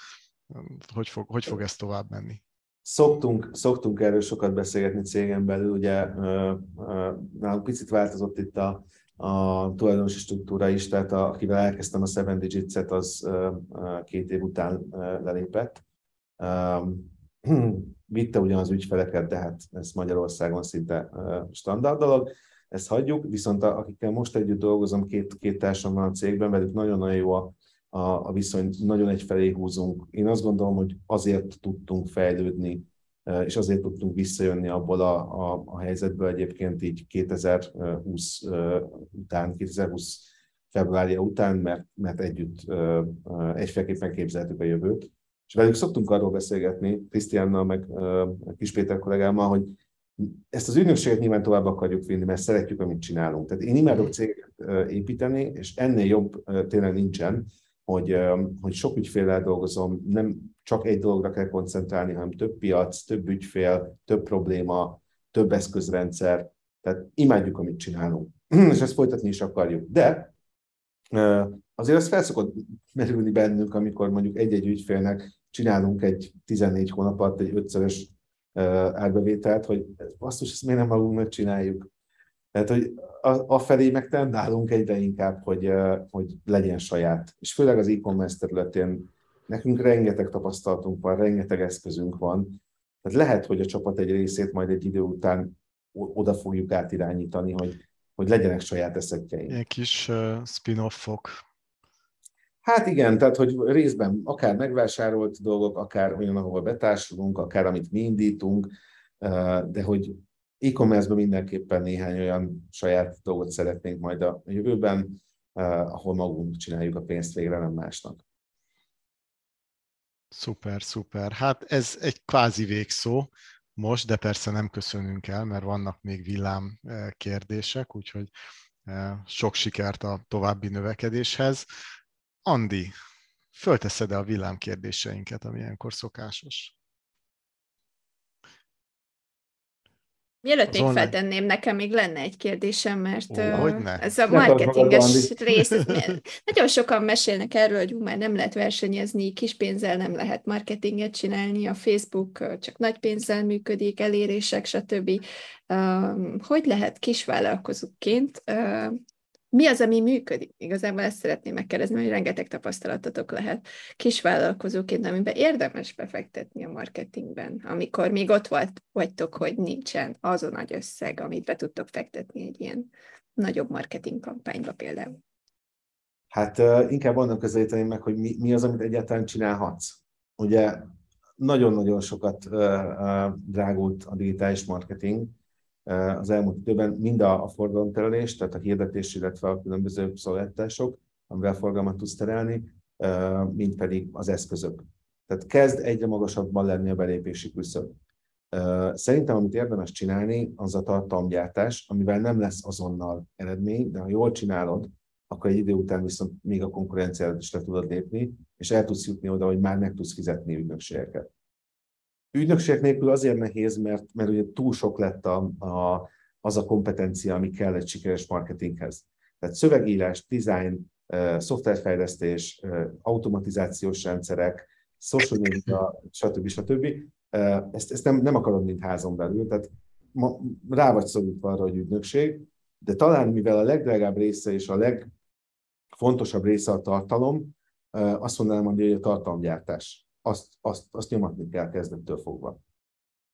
Hogy fog, hogy fog ez tovább menni? Szoktunk, szoktunk erről sokat beszélgetni cégen belül, ugye nálunk picit változott itt a, a tulajdonosi struktúra is, tehát a, akivel elkezdtem a Seven Digits-et, az két év után lelépett. Vitte ugyan az ügyfeleket, de hát ez Magyarországon szinte standard dolog, ezt hagyjuk, viszont a, akikkel most együtt dolgozom, két, két társam van a cégben, velük nagyon-nagyon jó a, a, a viszony, nagyon egyfelé húzunk. Én azt gondolom, hogy azért tudtunk fejlődni, eh, és azért tudtunk visszajönni abból a, a, a helyzetből egyébként így 2020 eh, után, 2020 februárja után, mert, mert együtt eh, egyféleképpen képzeltük a jövőt. És velük szoktunk arról beszélgetni, Krisztiánnal, meg Kis Péter kollégámmal, hogy ezt az ügynökséget nyilván tovább akarjuk vinni, mert szeretjük, amit csinálunk. Tehát én imádok cégeket eh, építeni, és ennél jobb tényleg nincsen, hogy, hogy sok ügyféllel dolgozom, nem csak egy dologra kell koncentrálni, hanem több piac, több ügyfél, több probléma, több eszközrendszer. Tehát imádjuk, amit csinálunk, és ezt folytatni is akarjuk. De azért ez felszokott merülni bennünk, amikor mondjuk egy-egy ügyfélnek csinálunk egy 14 hónap alatt egy ötszörös árbevételt, hogy basszus, ezt miért nem magunknak csináljuk. Tehát, hogy a, a felé meg tendálunk egyre inkább, hogy, hogy legyen saját. És főleg az e-commerce területén nekünk rengeteg tapasztalatunk van, rengeteg eszközünk van. Tehát lehet, hogy a csapat egy részét majd egy idő után oda fogjuk átirányítani, hogy, hogy legyenek saját eszetjeink. Ilyen kis uh, spin-offok. Hát igen, tehát hogy részben akár megvásárolt dolgok, akár olyan, ahol betársulunk, akár amit mi indítunk, de hogy e-commerce-ben mindenképpen néhány olyan saját dolgot szeretnénk majd a jövőben, eh, ahol magunk csináljuk a pénzt végre, nem másnak. Szuper, szuper. Hát ez egy kvázi végszó most, de persze nem köszönünk el, mert vannak még villám eh, kérdések, úgyhogy eh, sok sikert a további növekedéshez. Andi, fölteszed-e a villám kérdéseinket, ami ilyenkor szokásos? Mielőtt még feltenném, nekem még lenne egy kérdésem, mert Ó, hogyne? ez a marketinges rész, nagyon sokan mesélnek erről, hogy ú, már nem lehet versenyezni, kis pénzzel nem lehet marketinget csinálni, a Facebook csak nagy pénzzel működik, elérések, stb. Öm, Hogy lehet kisvállalkozóként mi az, ami működik? Igazából ezt szeretném megkérdezni, hogy rengeteg tapasztalatotok lehet kisvállalkozóként, amiben érdemes befektetni a marketingben, amikor még ott volt, vagytok, hogy nincsen az a nagy összeg, amit be tudtok fektetni egy ilyen nagyobb marketing kampányba például. Hát inkább annak közelíteném meg, hogy mi, mi az, amit egyáltalán csinálhatsz. Ugye nagyon-nagyon sokat drágult a digitális marketing az elmúlt időben, mind a, a forgalomterelés, tehát a hirdetés, illetve a különböző szolgáltatások, amivel forgalmat tudsz terelni, mind pedig az eszközök. Tehát kezd egyre magasabban lenni a belépési küszöb. Szerintem, amit érdemes csinálni, az a tartalomgyártás, amivel nem lesz azonnal eredmény, de ha jól csinálod, akkor egy idő után viszont még a konkurenciádat is le tudod lépni, és el tudsz jutni oda, hogy már meg tudsz fizetni ügynökségeket. Ügynökségek nélkül azért nehéz, mert, mert ugye túl sok lett a, a, az a kompetencia, ami kell egy sikeres marketinghez. Tehát szövegírás, design, szoftverfejlesztés, automatizációs rendszerek, social media, stb. stb. Ezt, ezt nem, nem akarod mind házon belül, tehát ma, rá vagy szorítva arra, hogy ügynökség, De talán mivel a legdrágább része és a legfontosabb része a tartalom, azt mondanám, hogy a tartalomgyártás. Azt, azt, azt nyomatni kell kezdettől fogva.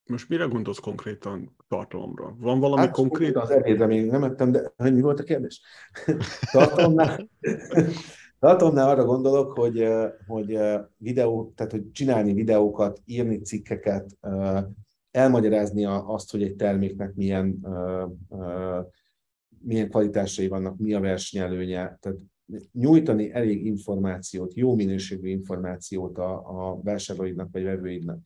Most mire gondolsz konkrétan tartalomra? Van valami hát, konkrét? Az ebédre még nem ettem, de mi volt a kérdés? tartalomnál, tartalomnál arra gondolok, hogy, hogy videó, tehát hogy csinálni videókat, írni cikkeket, elmagyarázni azt, hogy egy terméknek milyen, milyen kvalitásai vannak, mi a versenyelőnye, tehát nyújtani elég információt, jó minőségű információt a, a vásárlóidnak vagy vevőidnek.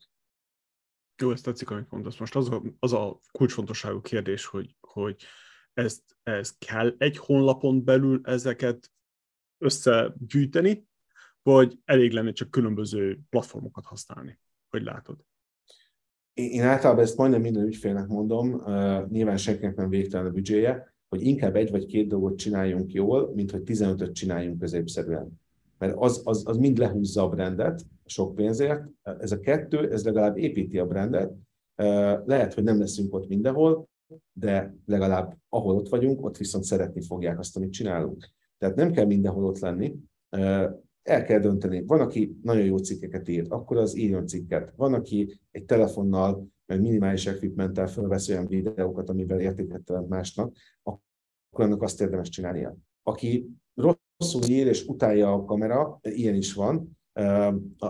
Jó, ezt tetszik, amit mondasz. Most az a, az a kulcsfontosságú kérdés, hogy, hogy ezt, ez kell egy honlapon belül ezeket összegyűjteni, vagy elég lenne csak különböző platformokat használni? Hogy látod? Én általában ezt majdnem minden ügyfélnek mondom, uh, nyilván senkinek nem végtelen a büdzséje, hogy inkább egy vagy két dolgot csináljunk jól, mint hogy 15-öt csináljunk középszerűen. Mert az, az, az mind lehúzza a brandet sok pénzért. Ez a kettő, ez legalább építi a brandet. Lehet, hogy nem leszünk ott mindenhol, de legalább ahol ott vagyunk, ott viszont szeretni fogják azt, amit csinálunk. Tehát nem kell mindenhol ott lenni, el kell dönteni. Van, aki nagyon jó cikkeket ír, akkor az írjon cikket. Van, aki egy telefonnal, meg minimális equipmenttel felvesz olyan videókat, amivel értéket másnak, akkor annak azt érdemes csinálnia. Aki rosszul ír és utálja a kamera, ilyen is van,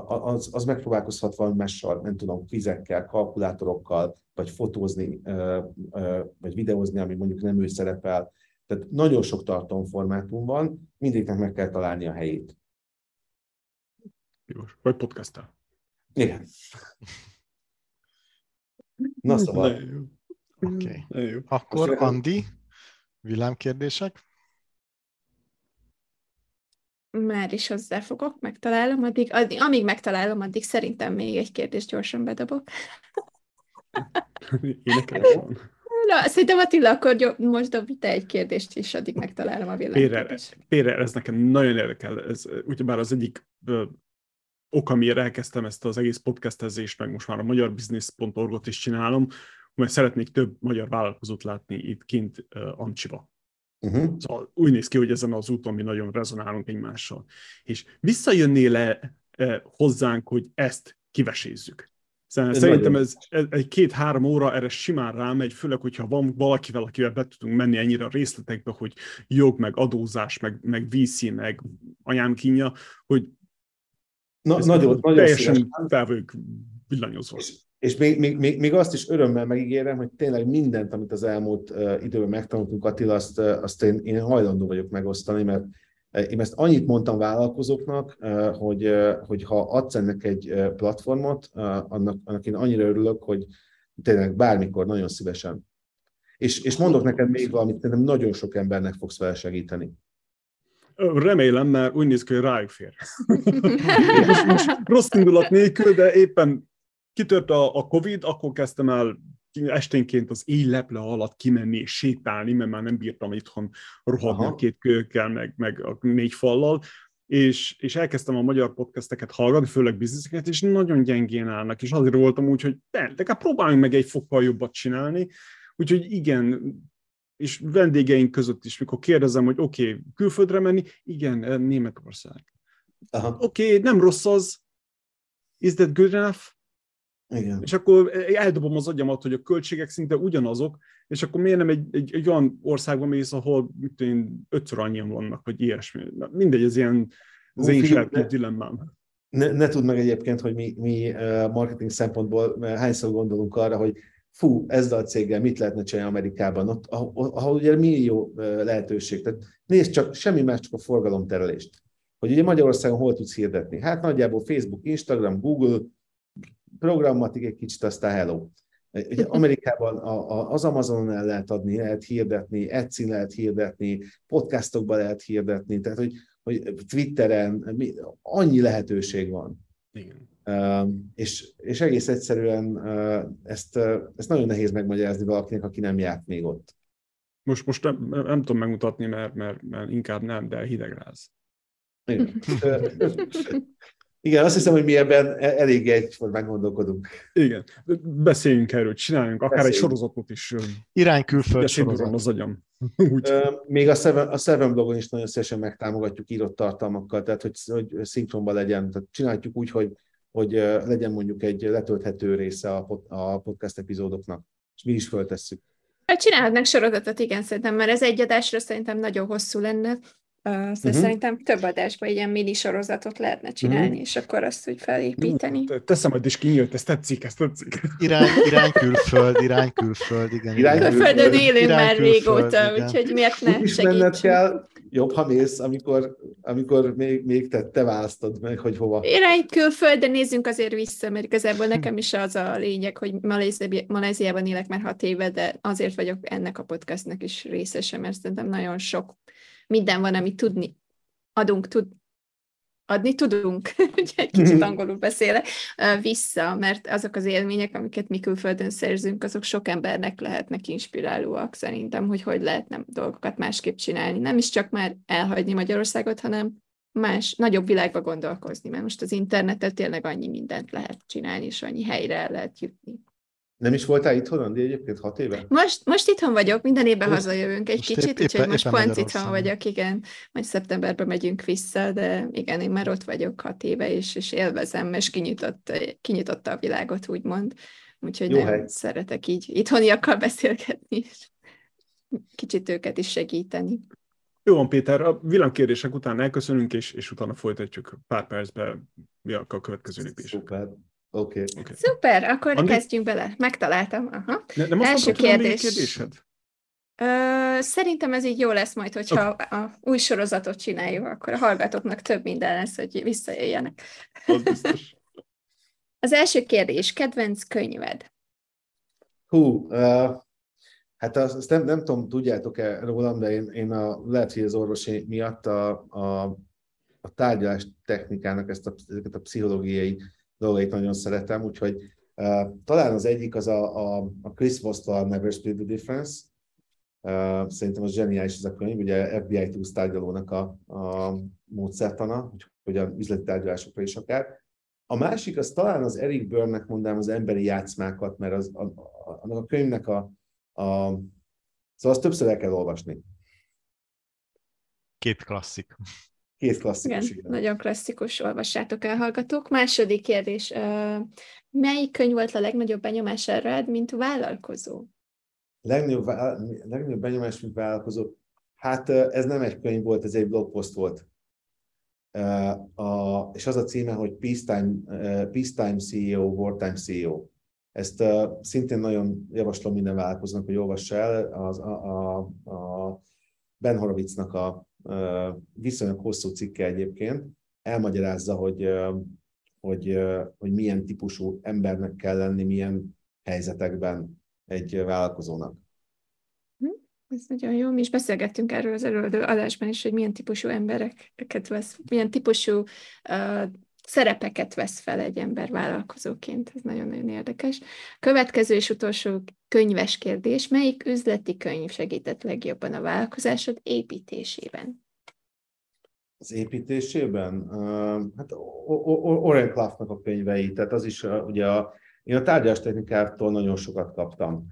az, az megpróbálkozhat valami mással, nem tudom, vizekkel, kalkulátorokkal, vagy fotózni, vagy videózni, ami mondjuk nem ő szerepel. Tehát nagyon sok tartalomformátum van, mindegyiknek meg kell találni a helyét. Jó, vagy podcasttel. Igen. Na szóval. Oké. Okay. Akkor Andi, villámkérdések? Már is hozzáfogok, megtalálom, addig, addig, amíg megtalálom, addig szerintem még egy kérdést gyorsan bedobok. Na, szerintem Attila, akkor most dobj te egy kérdést, és addig megtalálom a villámkérdést. Pére, ez nekem nagyon érdekel. Ez ugyebár az egyik ok, amiért elkezdtem ezt az egész podcastezést, meg most már a magyarbusiness.org-ot is csinálom, mert szeretnék több magyar vállalkozót látni itt kint uh, Amcsiba. Uh-huh. Szóval úgy néz ki, hogy ezen az úton mi nagyon rezonálunk egymással. És visszajönnél le eh, hozzánk, hogy ezt kivesézzük. Szóval szerintem ez, ez egy két-három óra erre simán rámegy, főleg, hogyha van valakivel, akivel be tudunk menni ennyire a részletekbe, hogy jog, meg adózás, meg, meg VC, meg anyám kínja, hogy Na, nagyon, nagyon teljesen fel vagyok villanyozva. És, és még, még, még, még azt is örömmel megígérem, hogy tényleg mindent, amit az elmúlt uh, időben megtanultunk, Attila, azt, uh, azt én, én hajlandó vagyok megosztani, mert én ezt annyit mondtam vállalkozóknak, uh, hogy, uh, hogy ha adsz ennek egy uh, platformot, uh, annak, annak én annyira örülök, hogy tényleg bármikor nagyon szívesen. És, és mondok neked még valamit, szerintem nagyon sok embernek fogsz vele segíteni. Remélem, mert úgy néz ki, hogy rájuk fér. most, most rossz indulat nélkül, de éppen kitört a, a Covid, akkor kezdtem el esténként az éjleple alatt kimenni és sétálni, mert már nem bírtam itthon rohadni a két kölyökkel, meg, meg a négy fallal, és, és elkezdtem a magyar podcasteket hallgatni, főleg bizniszeket, és nagyon gyengén állnak, és azért voltam úgy, hogy de, de próbáljunk meg egy fokkal jobbat csinálni, úgyhogy igen, és vendégeink között is, mikor kérdezem, hogy oké, okay, külföldre menni, igen, Németország. Oké, okay, nem rossz az, is that good enough? Igen. És akkor eldobom az agyamat, hogy a költségek szinte ugyanazok, és akkor miért nem egy, egy, egy olyan országban mész, ahol mit én, ötször annyian vannak, vagy ilyesmi. Mindegy, ez ilyen az én saját dilemmám. Ne, ne tudd meg egyébként, hogy mi, mi marketing szempontból hányszor gondolunk arra, hogy fú, ezzel a céggel mit lehetne csinálni Amerikában, ott, ahol, ugye millió lehetőség. Tehát nézd csak, semmi más, csak a forgalomterelést. Hogy ugye Magyarországon hol tudsz hirdetni? Hát nagyjából Facebook, Instagram, Google, programmatik egy kicsit, aztán hello. Ugye Amerikában a, a, az Amazonon el lehet adni, lehet hirdetni, Etsy lehet hirdetni, podcastokban lehet hirdetni, tehát hogy, hogy Twitteren annyi lehetőség van. Igen. És, és egész egyszerűen ezt, ezt nagyon nehéz megmagyarázni valakinek, aki nem járt még ott. Most, most nem, nem tudom megmutatni, mert, mert, mert inkább nem, de hidegráz. Igen. Igen, azt hiszem, hogy mi ebben e- elég egyformán gondolkodunk. Igen. Beszéljünk erről, csináljunk akár Beszéljünk. egy sorozatot is. Irány külföld sorozat. az agyam. Úgy. Még a Seven, a Seven blogon is nagyon szívesen megtámogatjuk írott tartalmakkal, tehát hogy, hogy szinkronban legyen. Tehát csináljuk úgy, hogy, hogy legyen mondjuk egy letölthető része a, podcast epizódoknak, és mi is föltesszük. Hát csinálhatnak sorozatot, igen, szerintem, mert ez egy adásra szerintem nagyon hosszú lenne, Uh, uh-huh. Szerintem több adásban ilyen mini sorozatot lehetne csinálni, uh-huh. és akkor azt úgy felépíteni. Uh, teszem majd is kinyílt, ezt tetszik, ezt tetszik. Irány, irány külföld, irány külföld, igen. Irány külföldön élünk irány már régóta, igen. úgyhogy miért ne menned kell, jobb, ha mész, amikor, amikor még, még te, te választod meg, hogy hova. Irány külföld, de nézzünk azért vissza, mert igazából nekem is az a lényeg, hogy Maléziában élek már hat éve, de azért vagyok ennek a podcastnak is részese, mert szerintem nagyon sok minden van, amit tudni adunk, tud, adni tudunk, ugye egy kicsit angolul beszélek, vissza, mert azok az élmények, amiket mi külföldön szerzünk, azok sok embernek lehetnek inspirálóak szerintem, hogy hogy lehetne dolgokat másképp csinálni. Nem is csak már elhagyni Magyarországot, hanem más, nagyobb világba gondolkozni, mert most az internetet tényleg annyi mindent lehet csinálni, és annyi helyre el lehet jutni. Nem is voltál itthon, Andi, egyébként hat éve? Most, most itthon vagyok, minden évben most, hazajövünk egy most kicsit, épp, úgyhogy most pont itthon vagyok, igen. Majd szeptemberben megyünk vissza, de igen, én már ott vagyok hat éve, és, és élvezem, és kinyitott, kinyitotta a világot, úgymond. Úgyhogy Jó nem hely. szeretek így itthoniakkal beszélgetni, és kicsit őket is segíteni. Jó van, Péter, a villankérdések után elköszönünk, és, és utána folytatjuk pár percben mi a következő lépés. Szuper. Oké. Okay. Okay. Szuper, akkor Andi? kezdjünk bele. Megtaláltam. Aha. Ne, nem Első kérdés. kérdésed? Ö, szerintem ez így jó lesz majd, hogyha okay. a új sorozatot csináljuk, akkor a hallgatóknak több minden lesz, hogy visszajöjjenek. Az. Az első kérdés, kedvenc könyved? Hú, uh, hát azt nem, nem tudom, tudjátok-e rólam, de én, én a, lehet, hogy az orvosi miatt a, a, a tárgyalás technikának ezt a, ezeket a pszichológiai dolgait nagyon szeretem, úgyhogy uh, talán az egyik az a, a, a Chris Vostal Never Split the Difference. Uh, szerintem az zseniális ez a könyv, ugye FBI tárgyalónak a, a módszertana, hogy a üzleti tárgyalásokra is akár. A másik az talán az Eric Byrne-nek mondám az emberi játszmákat, mert az, a, a, annak a könyvnek a, a Szóval azt többször el kell olvasni. Két klasszik. Két klasszikus. Igen, nagyon klasszikus, olvassátok el, hallgatók. Második kérdés. Melyik könyv volt a legnagyobb benyomás rád, mint vállalkozó? Legnagyobb, legnagyobb benyomás, mint vállalkozó? Hát ez nem egy könyv volt, ez egy blogpost volt. A, és az a címe, hogy Peacetime, Peacetime CEO, Wartime CEO. Ezt uh, szintén nagyon javaslom minden vállalkozónak, hogy olvassa el. Az, a, a, a Ben Horowitznak a viszonylag hosszú cikke egyébként, elmagyarázza, hogy, hogy, hogy milyen típusú embernek kell lenni, milyen helyzetekben egy vállalkozónak. Hm, ez nagyon jó. Mi is beszélgettünk erről az előadó adásban is, hogy milyen típusú embereket vesz, milyen típusú uh, szerepeket vesz fel egy ember vállalkozóként. Ez nagyon-nagyon érdekes. Következő és utolsó könyves kérdés. Melyik üzleti könyv segített legjobban a vállalkozásod építésében? Az építésében? Hát Oren Klaffnak a könyvei, tehát az is ugye a, én a tárgyástechnikától nagyon sokat kaptam.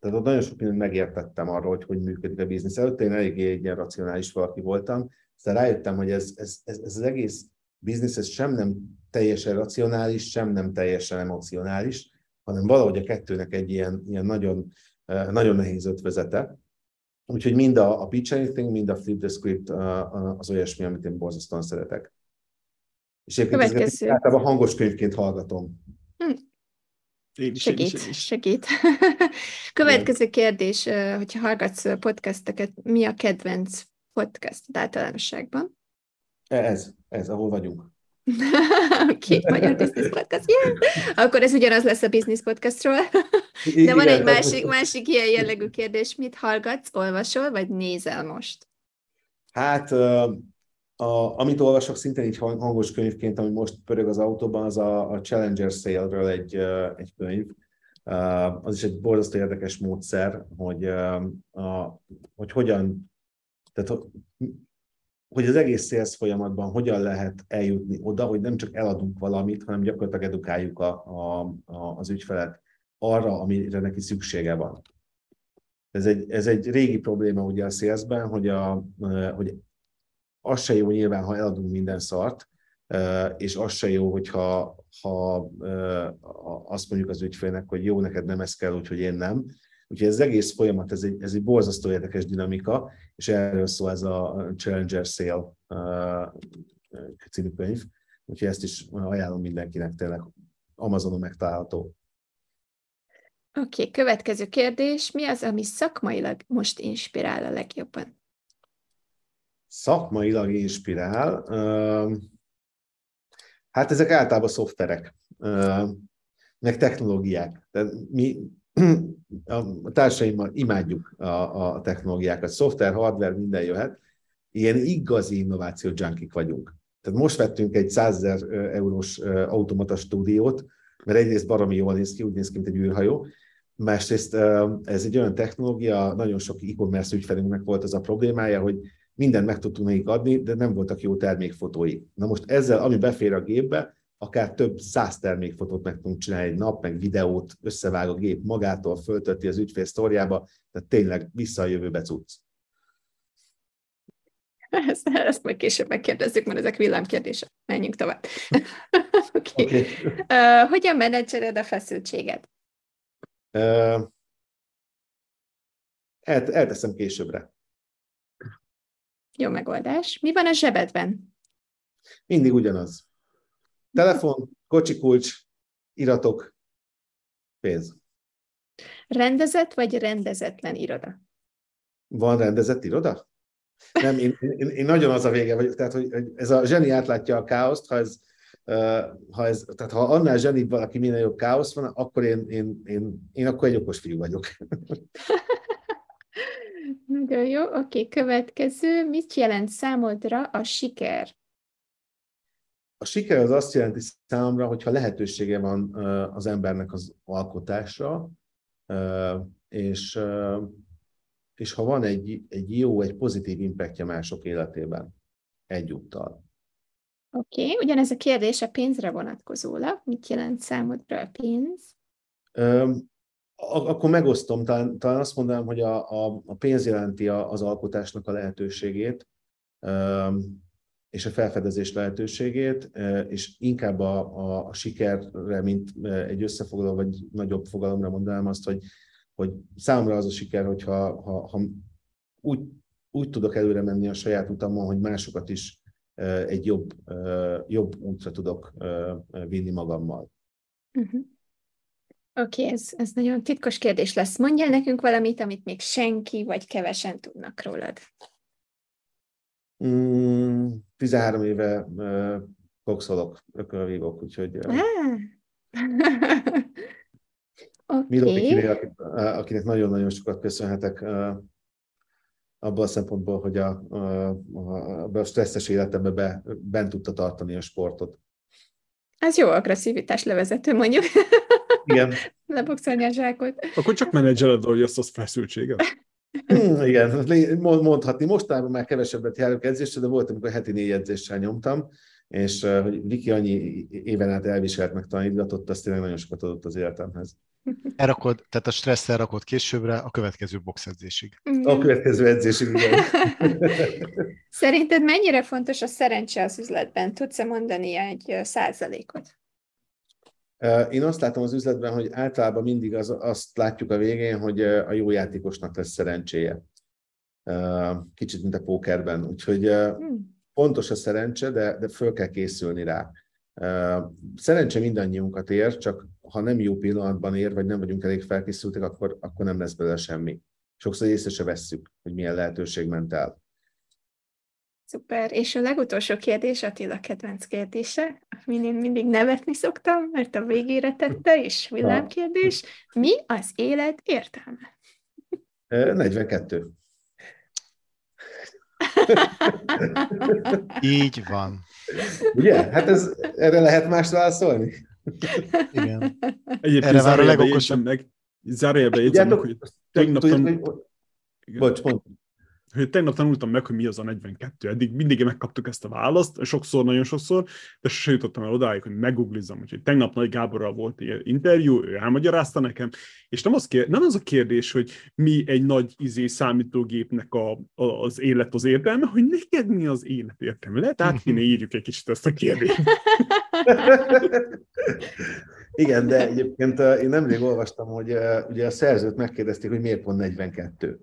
Tehát ott nagyon sok mindent megértettem arról, hogy hogy működik a biznisz. Előtte én eléggé egy ilyen racionális valaki voltam, aztán rájöttem, hogy ez, ez, ez, ez az egész biznisz ez sem nem teljesen racionális, sem nem teljesen emocionális, hanem valahogy a kettőnek egy ilyen, ilyen nagyon, nagyon nehéz ötvezete. Úgyhogy mind a, a Pitch Anything, mind a Flip the Script az olyasmi, amit én borzasztóan szeretek. És egyébként ezeket általában hangos könyvként hallgatom. Hm. Én is, segít, én is, én is. segít. Következő kérdés, hogyha hallgatsz podcasteket, mi a kedvenc podcast általánosságban? Ez, ez, ahol vagyunk. Oké, okay, Magyar Business Podcast, yeah. Akkor ez ugyanaz lesz a Business Podcastról. De van egy másik, másik ilyen jellegű kérdés. Mit hallgatsz, olvasol, vagy nézel most? Hát, a, amit olvasok szintén így hangos könyvként, ami most pörög az autóban, az a, a Challenger Sale-ről egy, egy könyv. Az is egy borzasztó érdekes módszer, hogy, a, hogy hogyan, tehát hogy az egész sales folyamatban hogyan lehet eljutni oda, hogy nem csak eladunk valamit, hanem gyakorlatilag edukáljuk a, a, a, az ügyfelet arra, amire neki szüksége van. Ez egy, ez egy régi probléma ugye a salesben, hogy, a, hogy az se jó nyilván, ha eladunk minden szart, és az se jó, hogyha ha azt mondjuk az ügyfélnek, hogy jó, neked nem ez kell, úgyhogy én nem. Úgyhogy ez az egész folyamat, ez egy, ez egy borzasztó érdekes dinamika, és erről szól ez a Challenger Sale című könyv. Úgyhogy ezt is ajánlom mindenkinek, tényleg Amazonon megtalálható. Oké, okay, következő kérdés. Mi az, ami szakmailag most inspirál a legjobban? Szakmailag inspirál? Hát ezek általában szoftverek, meg technológiák. Tehát mi a társaimmal imádjuk a, a technológiákat. Szoftver, hardware, minden jöhet. Ilyen igazi innováció junkik vagyunk. Tehát most vettünk egy 100 ezer eurós automata stúdiót, mert egyrészt baromi jól néz ki, úgy néz ki, mint egy űrhajó, másrészt ez egy olyan technológia, nagyon sok e-commerce ügyfelünknek volt az a problémája, hogy mindent meg tudtunk nekik adni, de nem voltak jó termékfotói. Na most ezzel, ami befér a gépbe, akár több száz termékfotót meg tudunk csinálni egy nap, meg videót összevág a gép magától, föltötti az ügyfél sztoriába, tehát tényleg vissza a jövőbe cucc. Ezt, ezt majd később megkérdezzük, mert ezek villámkérdések. Menjünk tovább. okay. Okay. Uh, hogyan menedzsered a feszültséget? Uh, elteszem későbbre. Jó megoldás. Mi van a zsebedben? Mindig ugyanaz. Telefon, kocsikulcs, iratok, pénz. Rendezett vagy rendezetlen iroda? Van rendezett iroda? Nem, én, én, én nagyon az a vége vagyok, tehát hogy, ez a zseni átlátja a káoszt, ha ez, ha ez, tehát ha annál zsenibb valaki minél jobb káosz van, akkor én, én, én, én akkor egy okos fiú vagyok. Nagyon jó, oké, okay, következő. Mit jelent számodra a siker? A siker az azt jelenti számomra, hogyha lehetősége van az embernek az alkotásra, és, és ha van egy, egy jó, egy pozitív impactja mások életében egyúttal. Oké, okay. ugyanez a kérdés a pénzre vonatkozólag. Mit jelent számodra a pénz? akkor megosztom, talán, talán azt mondanám, hogy a, a, a pénz jelenti az alkotásnak a lehetőségét, és a felfedezés lehetőségét, és inkább a, a, a sikerre, mint egy összefoglaló vagy nagyobb fogalomra mondanám azt, hogy, hogy számomra az a siker, hogyha ha, ha úgy, úgy tudok előre menni a saját utamon, hogy másokat is egy jobb, jobb útra tudok vinni magammal. Uh-huh. Oké, okay, ez, ez nagyon titkos kérdés lesz. Mondjál nekünk valamit, amit még senki vagy kevesen tudnak rólad. Mm, 13 éve uh, boxolok, ökölvívok, úgyhogy... Uh, okay. Milo akinek nagyon-nagyon sokat köszönhetek uh, abban a szempontból, hogy a, a, a, stresszes életemben be, bent tudta tartani a sportot. Ez jó agresszivitás levezető, mondjuk. Igen. Leboxolni a zsákot. Akkor csak menedzseled, hogy azt az feszültséget. Hmm, igen, mondhatni. Mostában már kevesebbet járok edzésre, de volt, amikor heti négy edzéssel nyomtam, és hogy Viki annyi éven át elviselt meg tanítatott, azt tényleg nagyon sokat adott az életemhez. Elrakod, tehát a stressz elrakod későbbre a következő boxedzésig. A következő edzésig, igen. Szerinted mennyire fontos a szerencse az üzletben? Tudsz-e mondani egy százalékot? Én azt látom az üzletben, hogy általában mindig az, azt látjuk a végén, hogy a jó játékosnak lesz szerencséje. Kicsit, mint a pókerben. Úgyhogy hmm. fontos a szerencse, de, de föl kell készülni rá. Szerencse mindannyiunkat ér, csak ha nem jó pillanatban ér, vagy nem vagyunk elég felkészültek, akkor, akkor nem lesz belőle semmi. Sokszor észre se vesszük, hogy milyen lehetőség ment el. Szuper. És a legutolsó kérdés, Attila kedvenc kérdése, amin én mindig nevetni szoktam, mert a végére tette, és villámkérdés. Mi az élet értelme? 42. Így van. Ugye? Hát ez, erre lehet más válaszolni? Igen. Egyébként erre már a legokosabb. Meg, zárójelbe jegyzem, hogy tegnap... Bocs, pont. Hogy tegnap tanultam meg, hogy mi az a 42. Eddig mindig megkaptuk ezt a választ, sokszor, nagyon sokszor, de sose jutottam el odáig, hogy meggooglizzam. Úgyhogy tegnap Nagy Gáborral volt egy interjú, ő elmagyarázta nekem, és nem az, kér, nem az a kérdés, hogy mi egy nagy izé számítógépnek a, a, az élet az értelme, hogy neked mi az élet értelme. Lehet át kéne írjuk egy kicsit ezt a kérdést. Igen, de egyébként én nemrég olvastam, hogy ugye a szerzőt megkérdezték, hogy miért pont 42.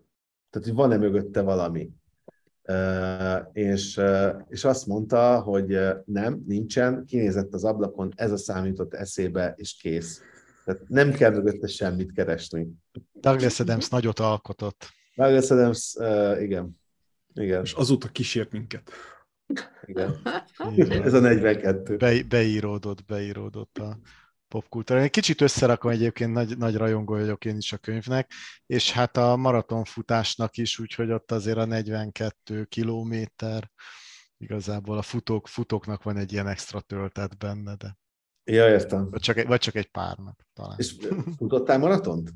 Tehát, hogy van-e mögötte valami. És, és azt mondta, hogy nem, nincsen, kinézett az ablakon, ez a számított eszébe, és kész. Tehát nem kell mögötte semmit keresni. Douglas Adams nagyot alkotott. Douglas Adams, igen. igen. És azóta kísért minket. Igen. Ez a 42. Be, beíródott, beíródott a popkultúra. Egy kicsit összerakom egyébként, nagy, nagy rajongó vagyok én is a könyvnek, és hát a maratonfutásnak is, úgyhogy ott azért a 42 kilométer, igazából a futók, futóknak van egy ilyen extra töltet benne, de... Ja, értem. Vagy csak, vagy csak egy párnak talán. És futottál maratont?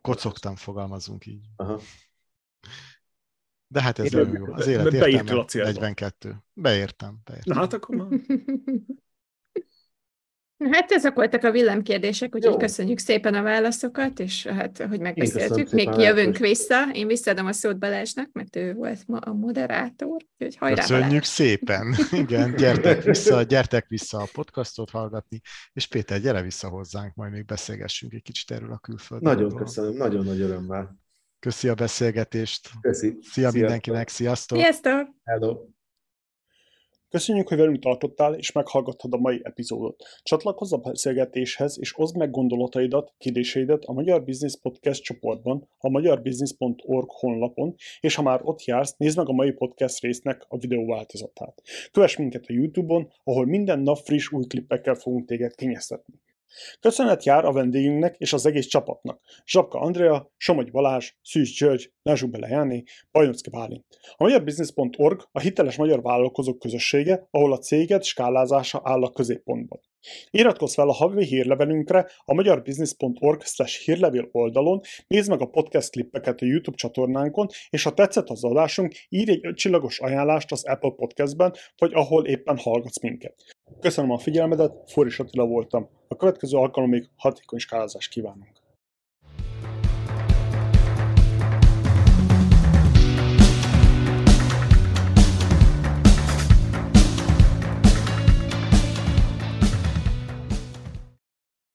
Kocogtam, fogalmazunk így. Aha. De hát ez nem jó. Az élet értelme 42. Beértem, beértem. Na hát akkor már. Hát ezek voltak a villámkérdések, úgyhogy Jó. köszönjük szépen a válaszokat, és hát, hogy megbeszéltük. Még jövünk vissza. Én visszaadom a szót Balázsnak, mert ő volt ma a moderátor. Úgyhogy hajrá, Köszönjük Balázs. szépen. Igen, gyertek vissza, gyertek vissza a podcastot hallgatni, és Péter, gyere vissza hozzánk, majd még beszélgessünk egy kicsit erről a külföldről. Nagyon köszönöm, nagyon nagy örömmel. Köszi a beszélgetést. Köszi. Szia Sziasztok. mindenkinek, sziasztok. Sziasztok. Hello. Köszönjük, hogy velünk tartottál, és meghallgattad a mai epizódot. Csatlakozz a beszélgetéshez, és oszd meg gondolataidat, kérdéseidet a Magyar Business Podcast csoportban, a magyarbusiness.org honlapon, és ha már ott jársz, nézd meg a mai podcast résznek a videó változatát. Kövess minket a YouTube-on, ahol minden nap friss új klippekkel fogunk téged kényeztetni. Köszönet jár a vendégünknek és az egész csapatnak. Zsapka Andrea, Somogy Balázs, Szűz György, Lázsú Bele Jáné, Bajnocki Bálint. A magyarbusiness.org a hiteles magyar vállalkozók közössége, ahol a céged skálázása áll a középpontban. Iratkozz fel a havi hírlevelünkre a magyarbusiness.org hírlevél oldalon, nézd meg a podcast klippeket a YouTube csatornánkon, és ha tetszett az adásunk, írj egy csillagos ajánlást az Apple Podcastben, vagy ahol éppen hallgatsz minket. Köszönöm a figyelmedet, Foris Attila voltam. A következő alkalomig hatékony skálázást kívánunk!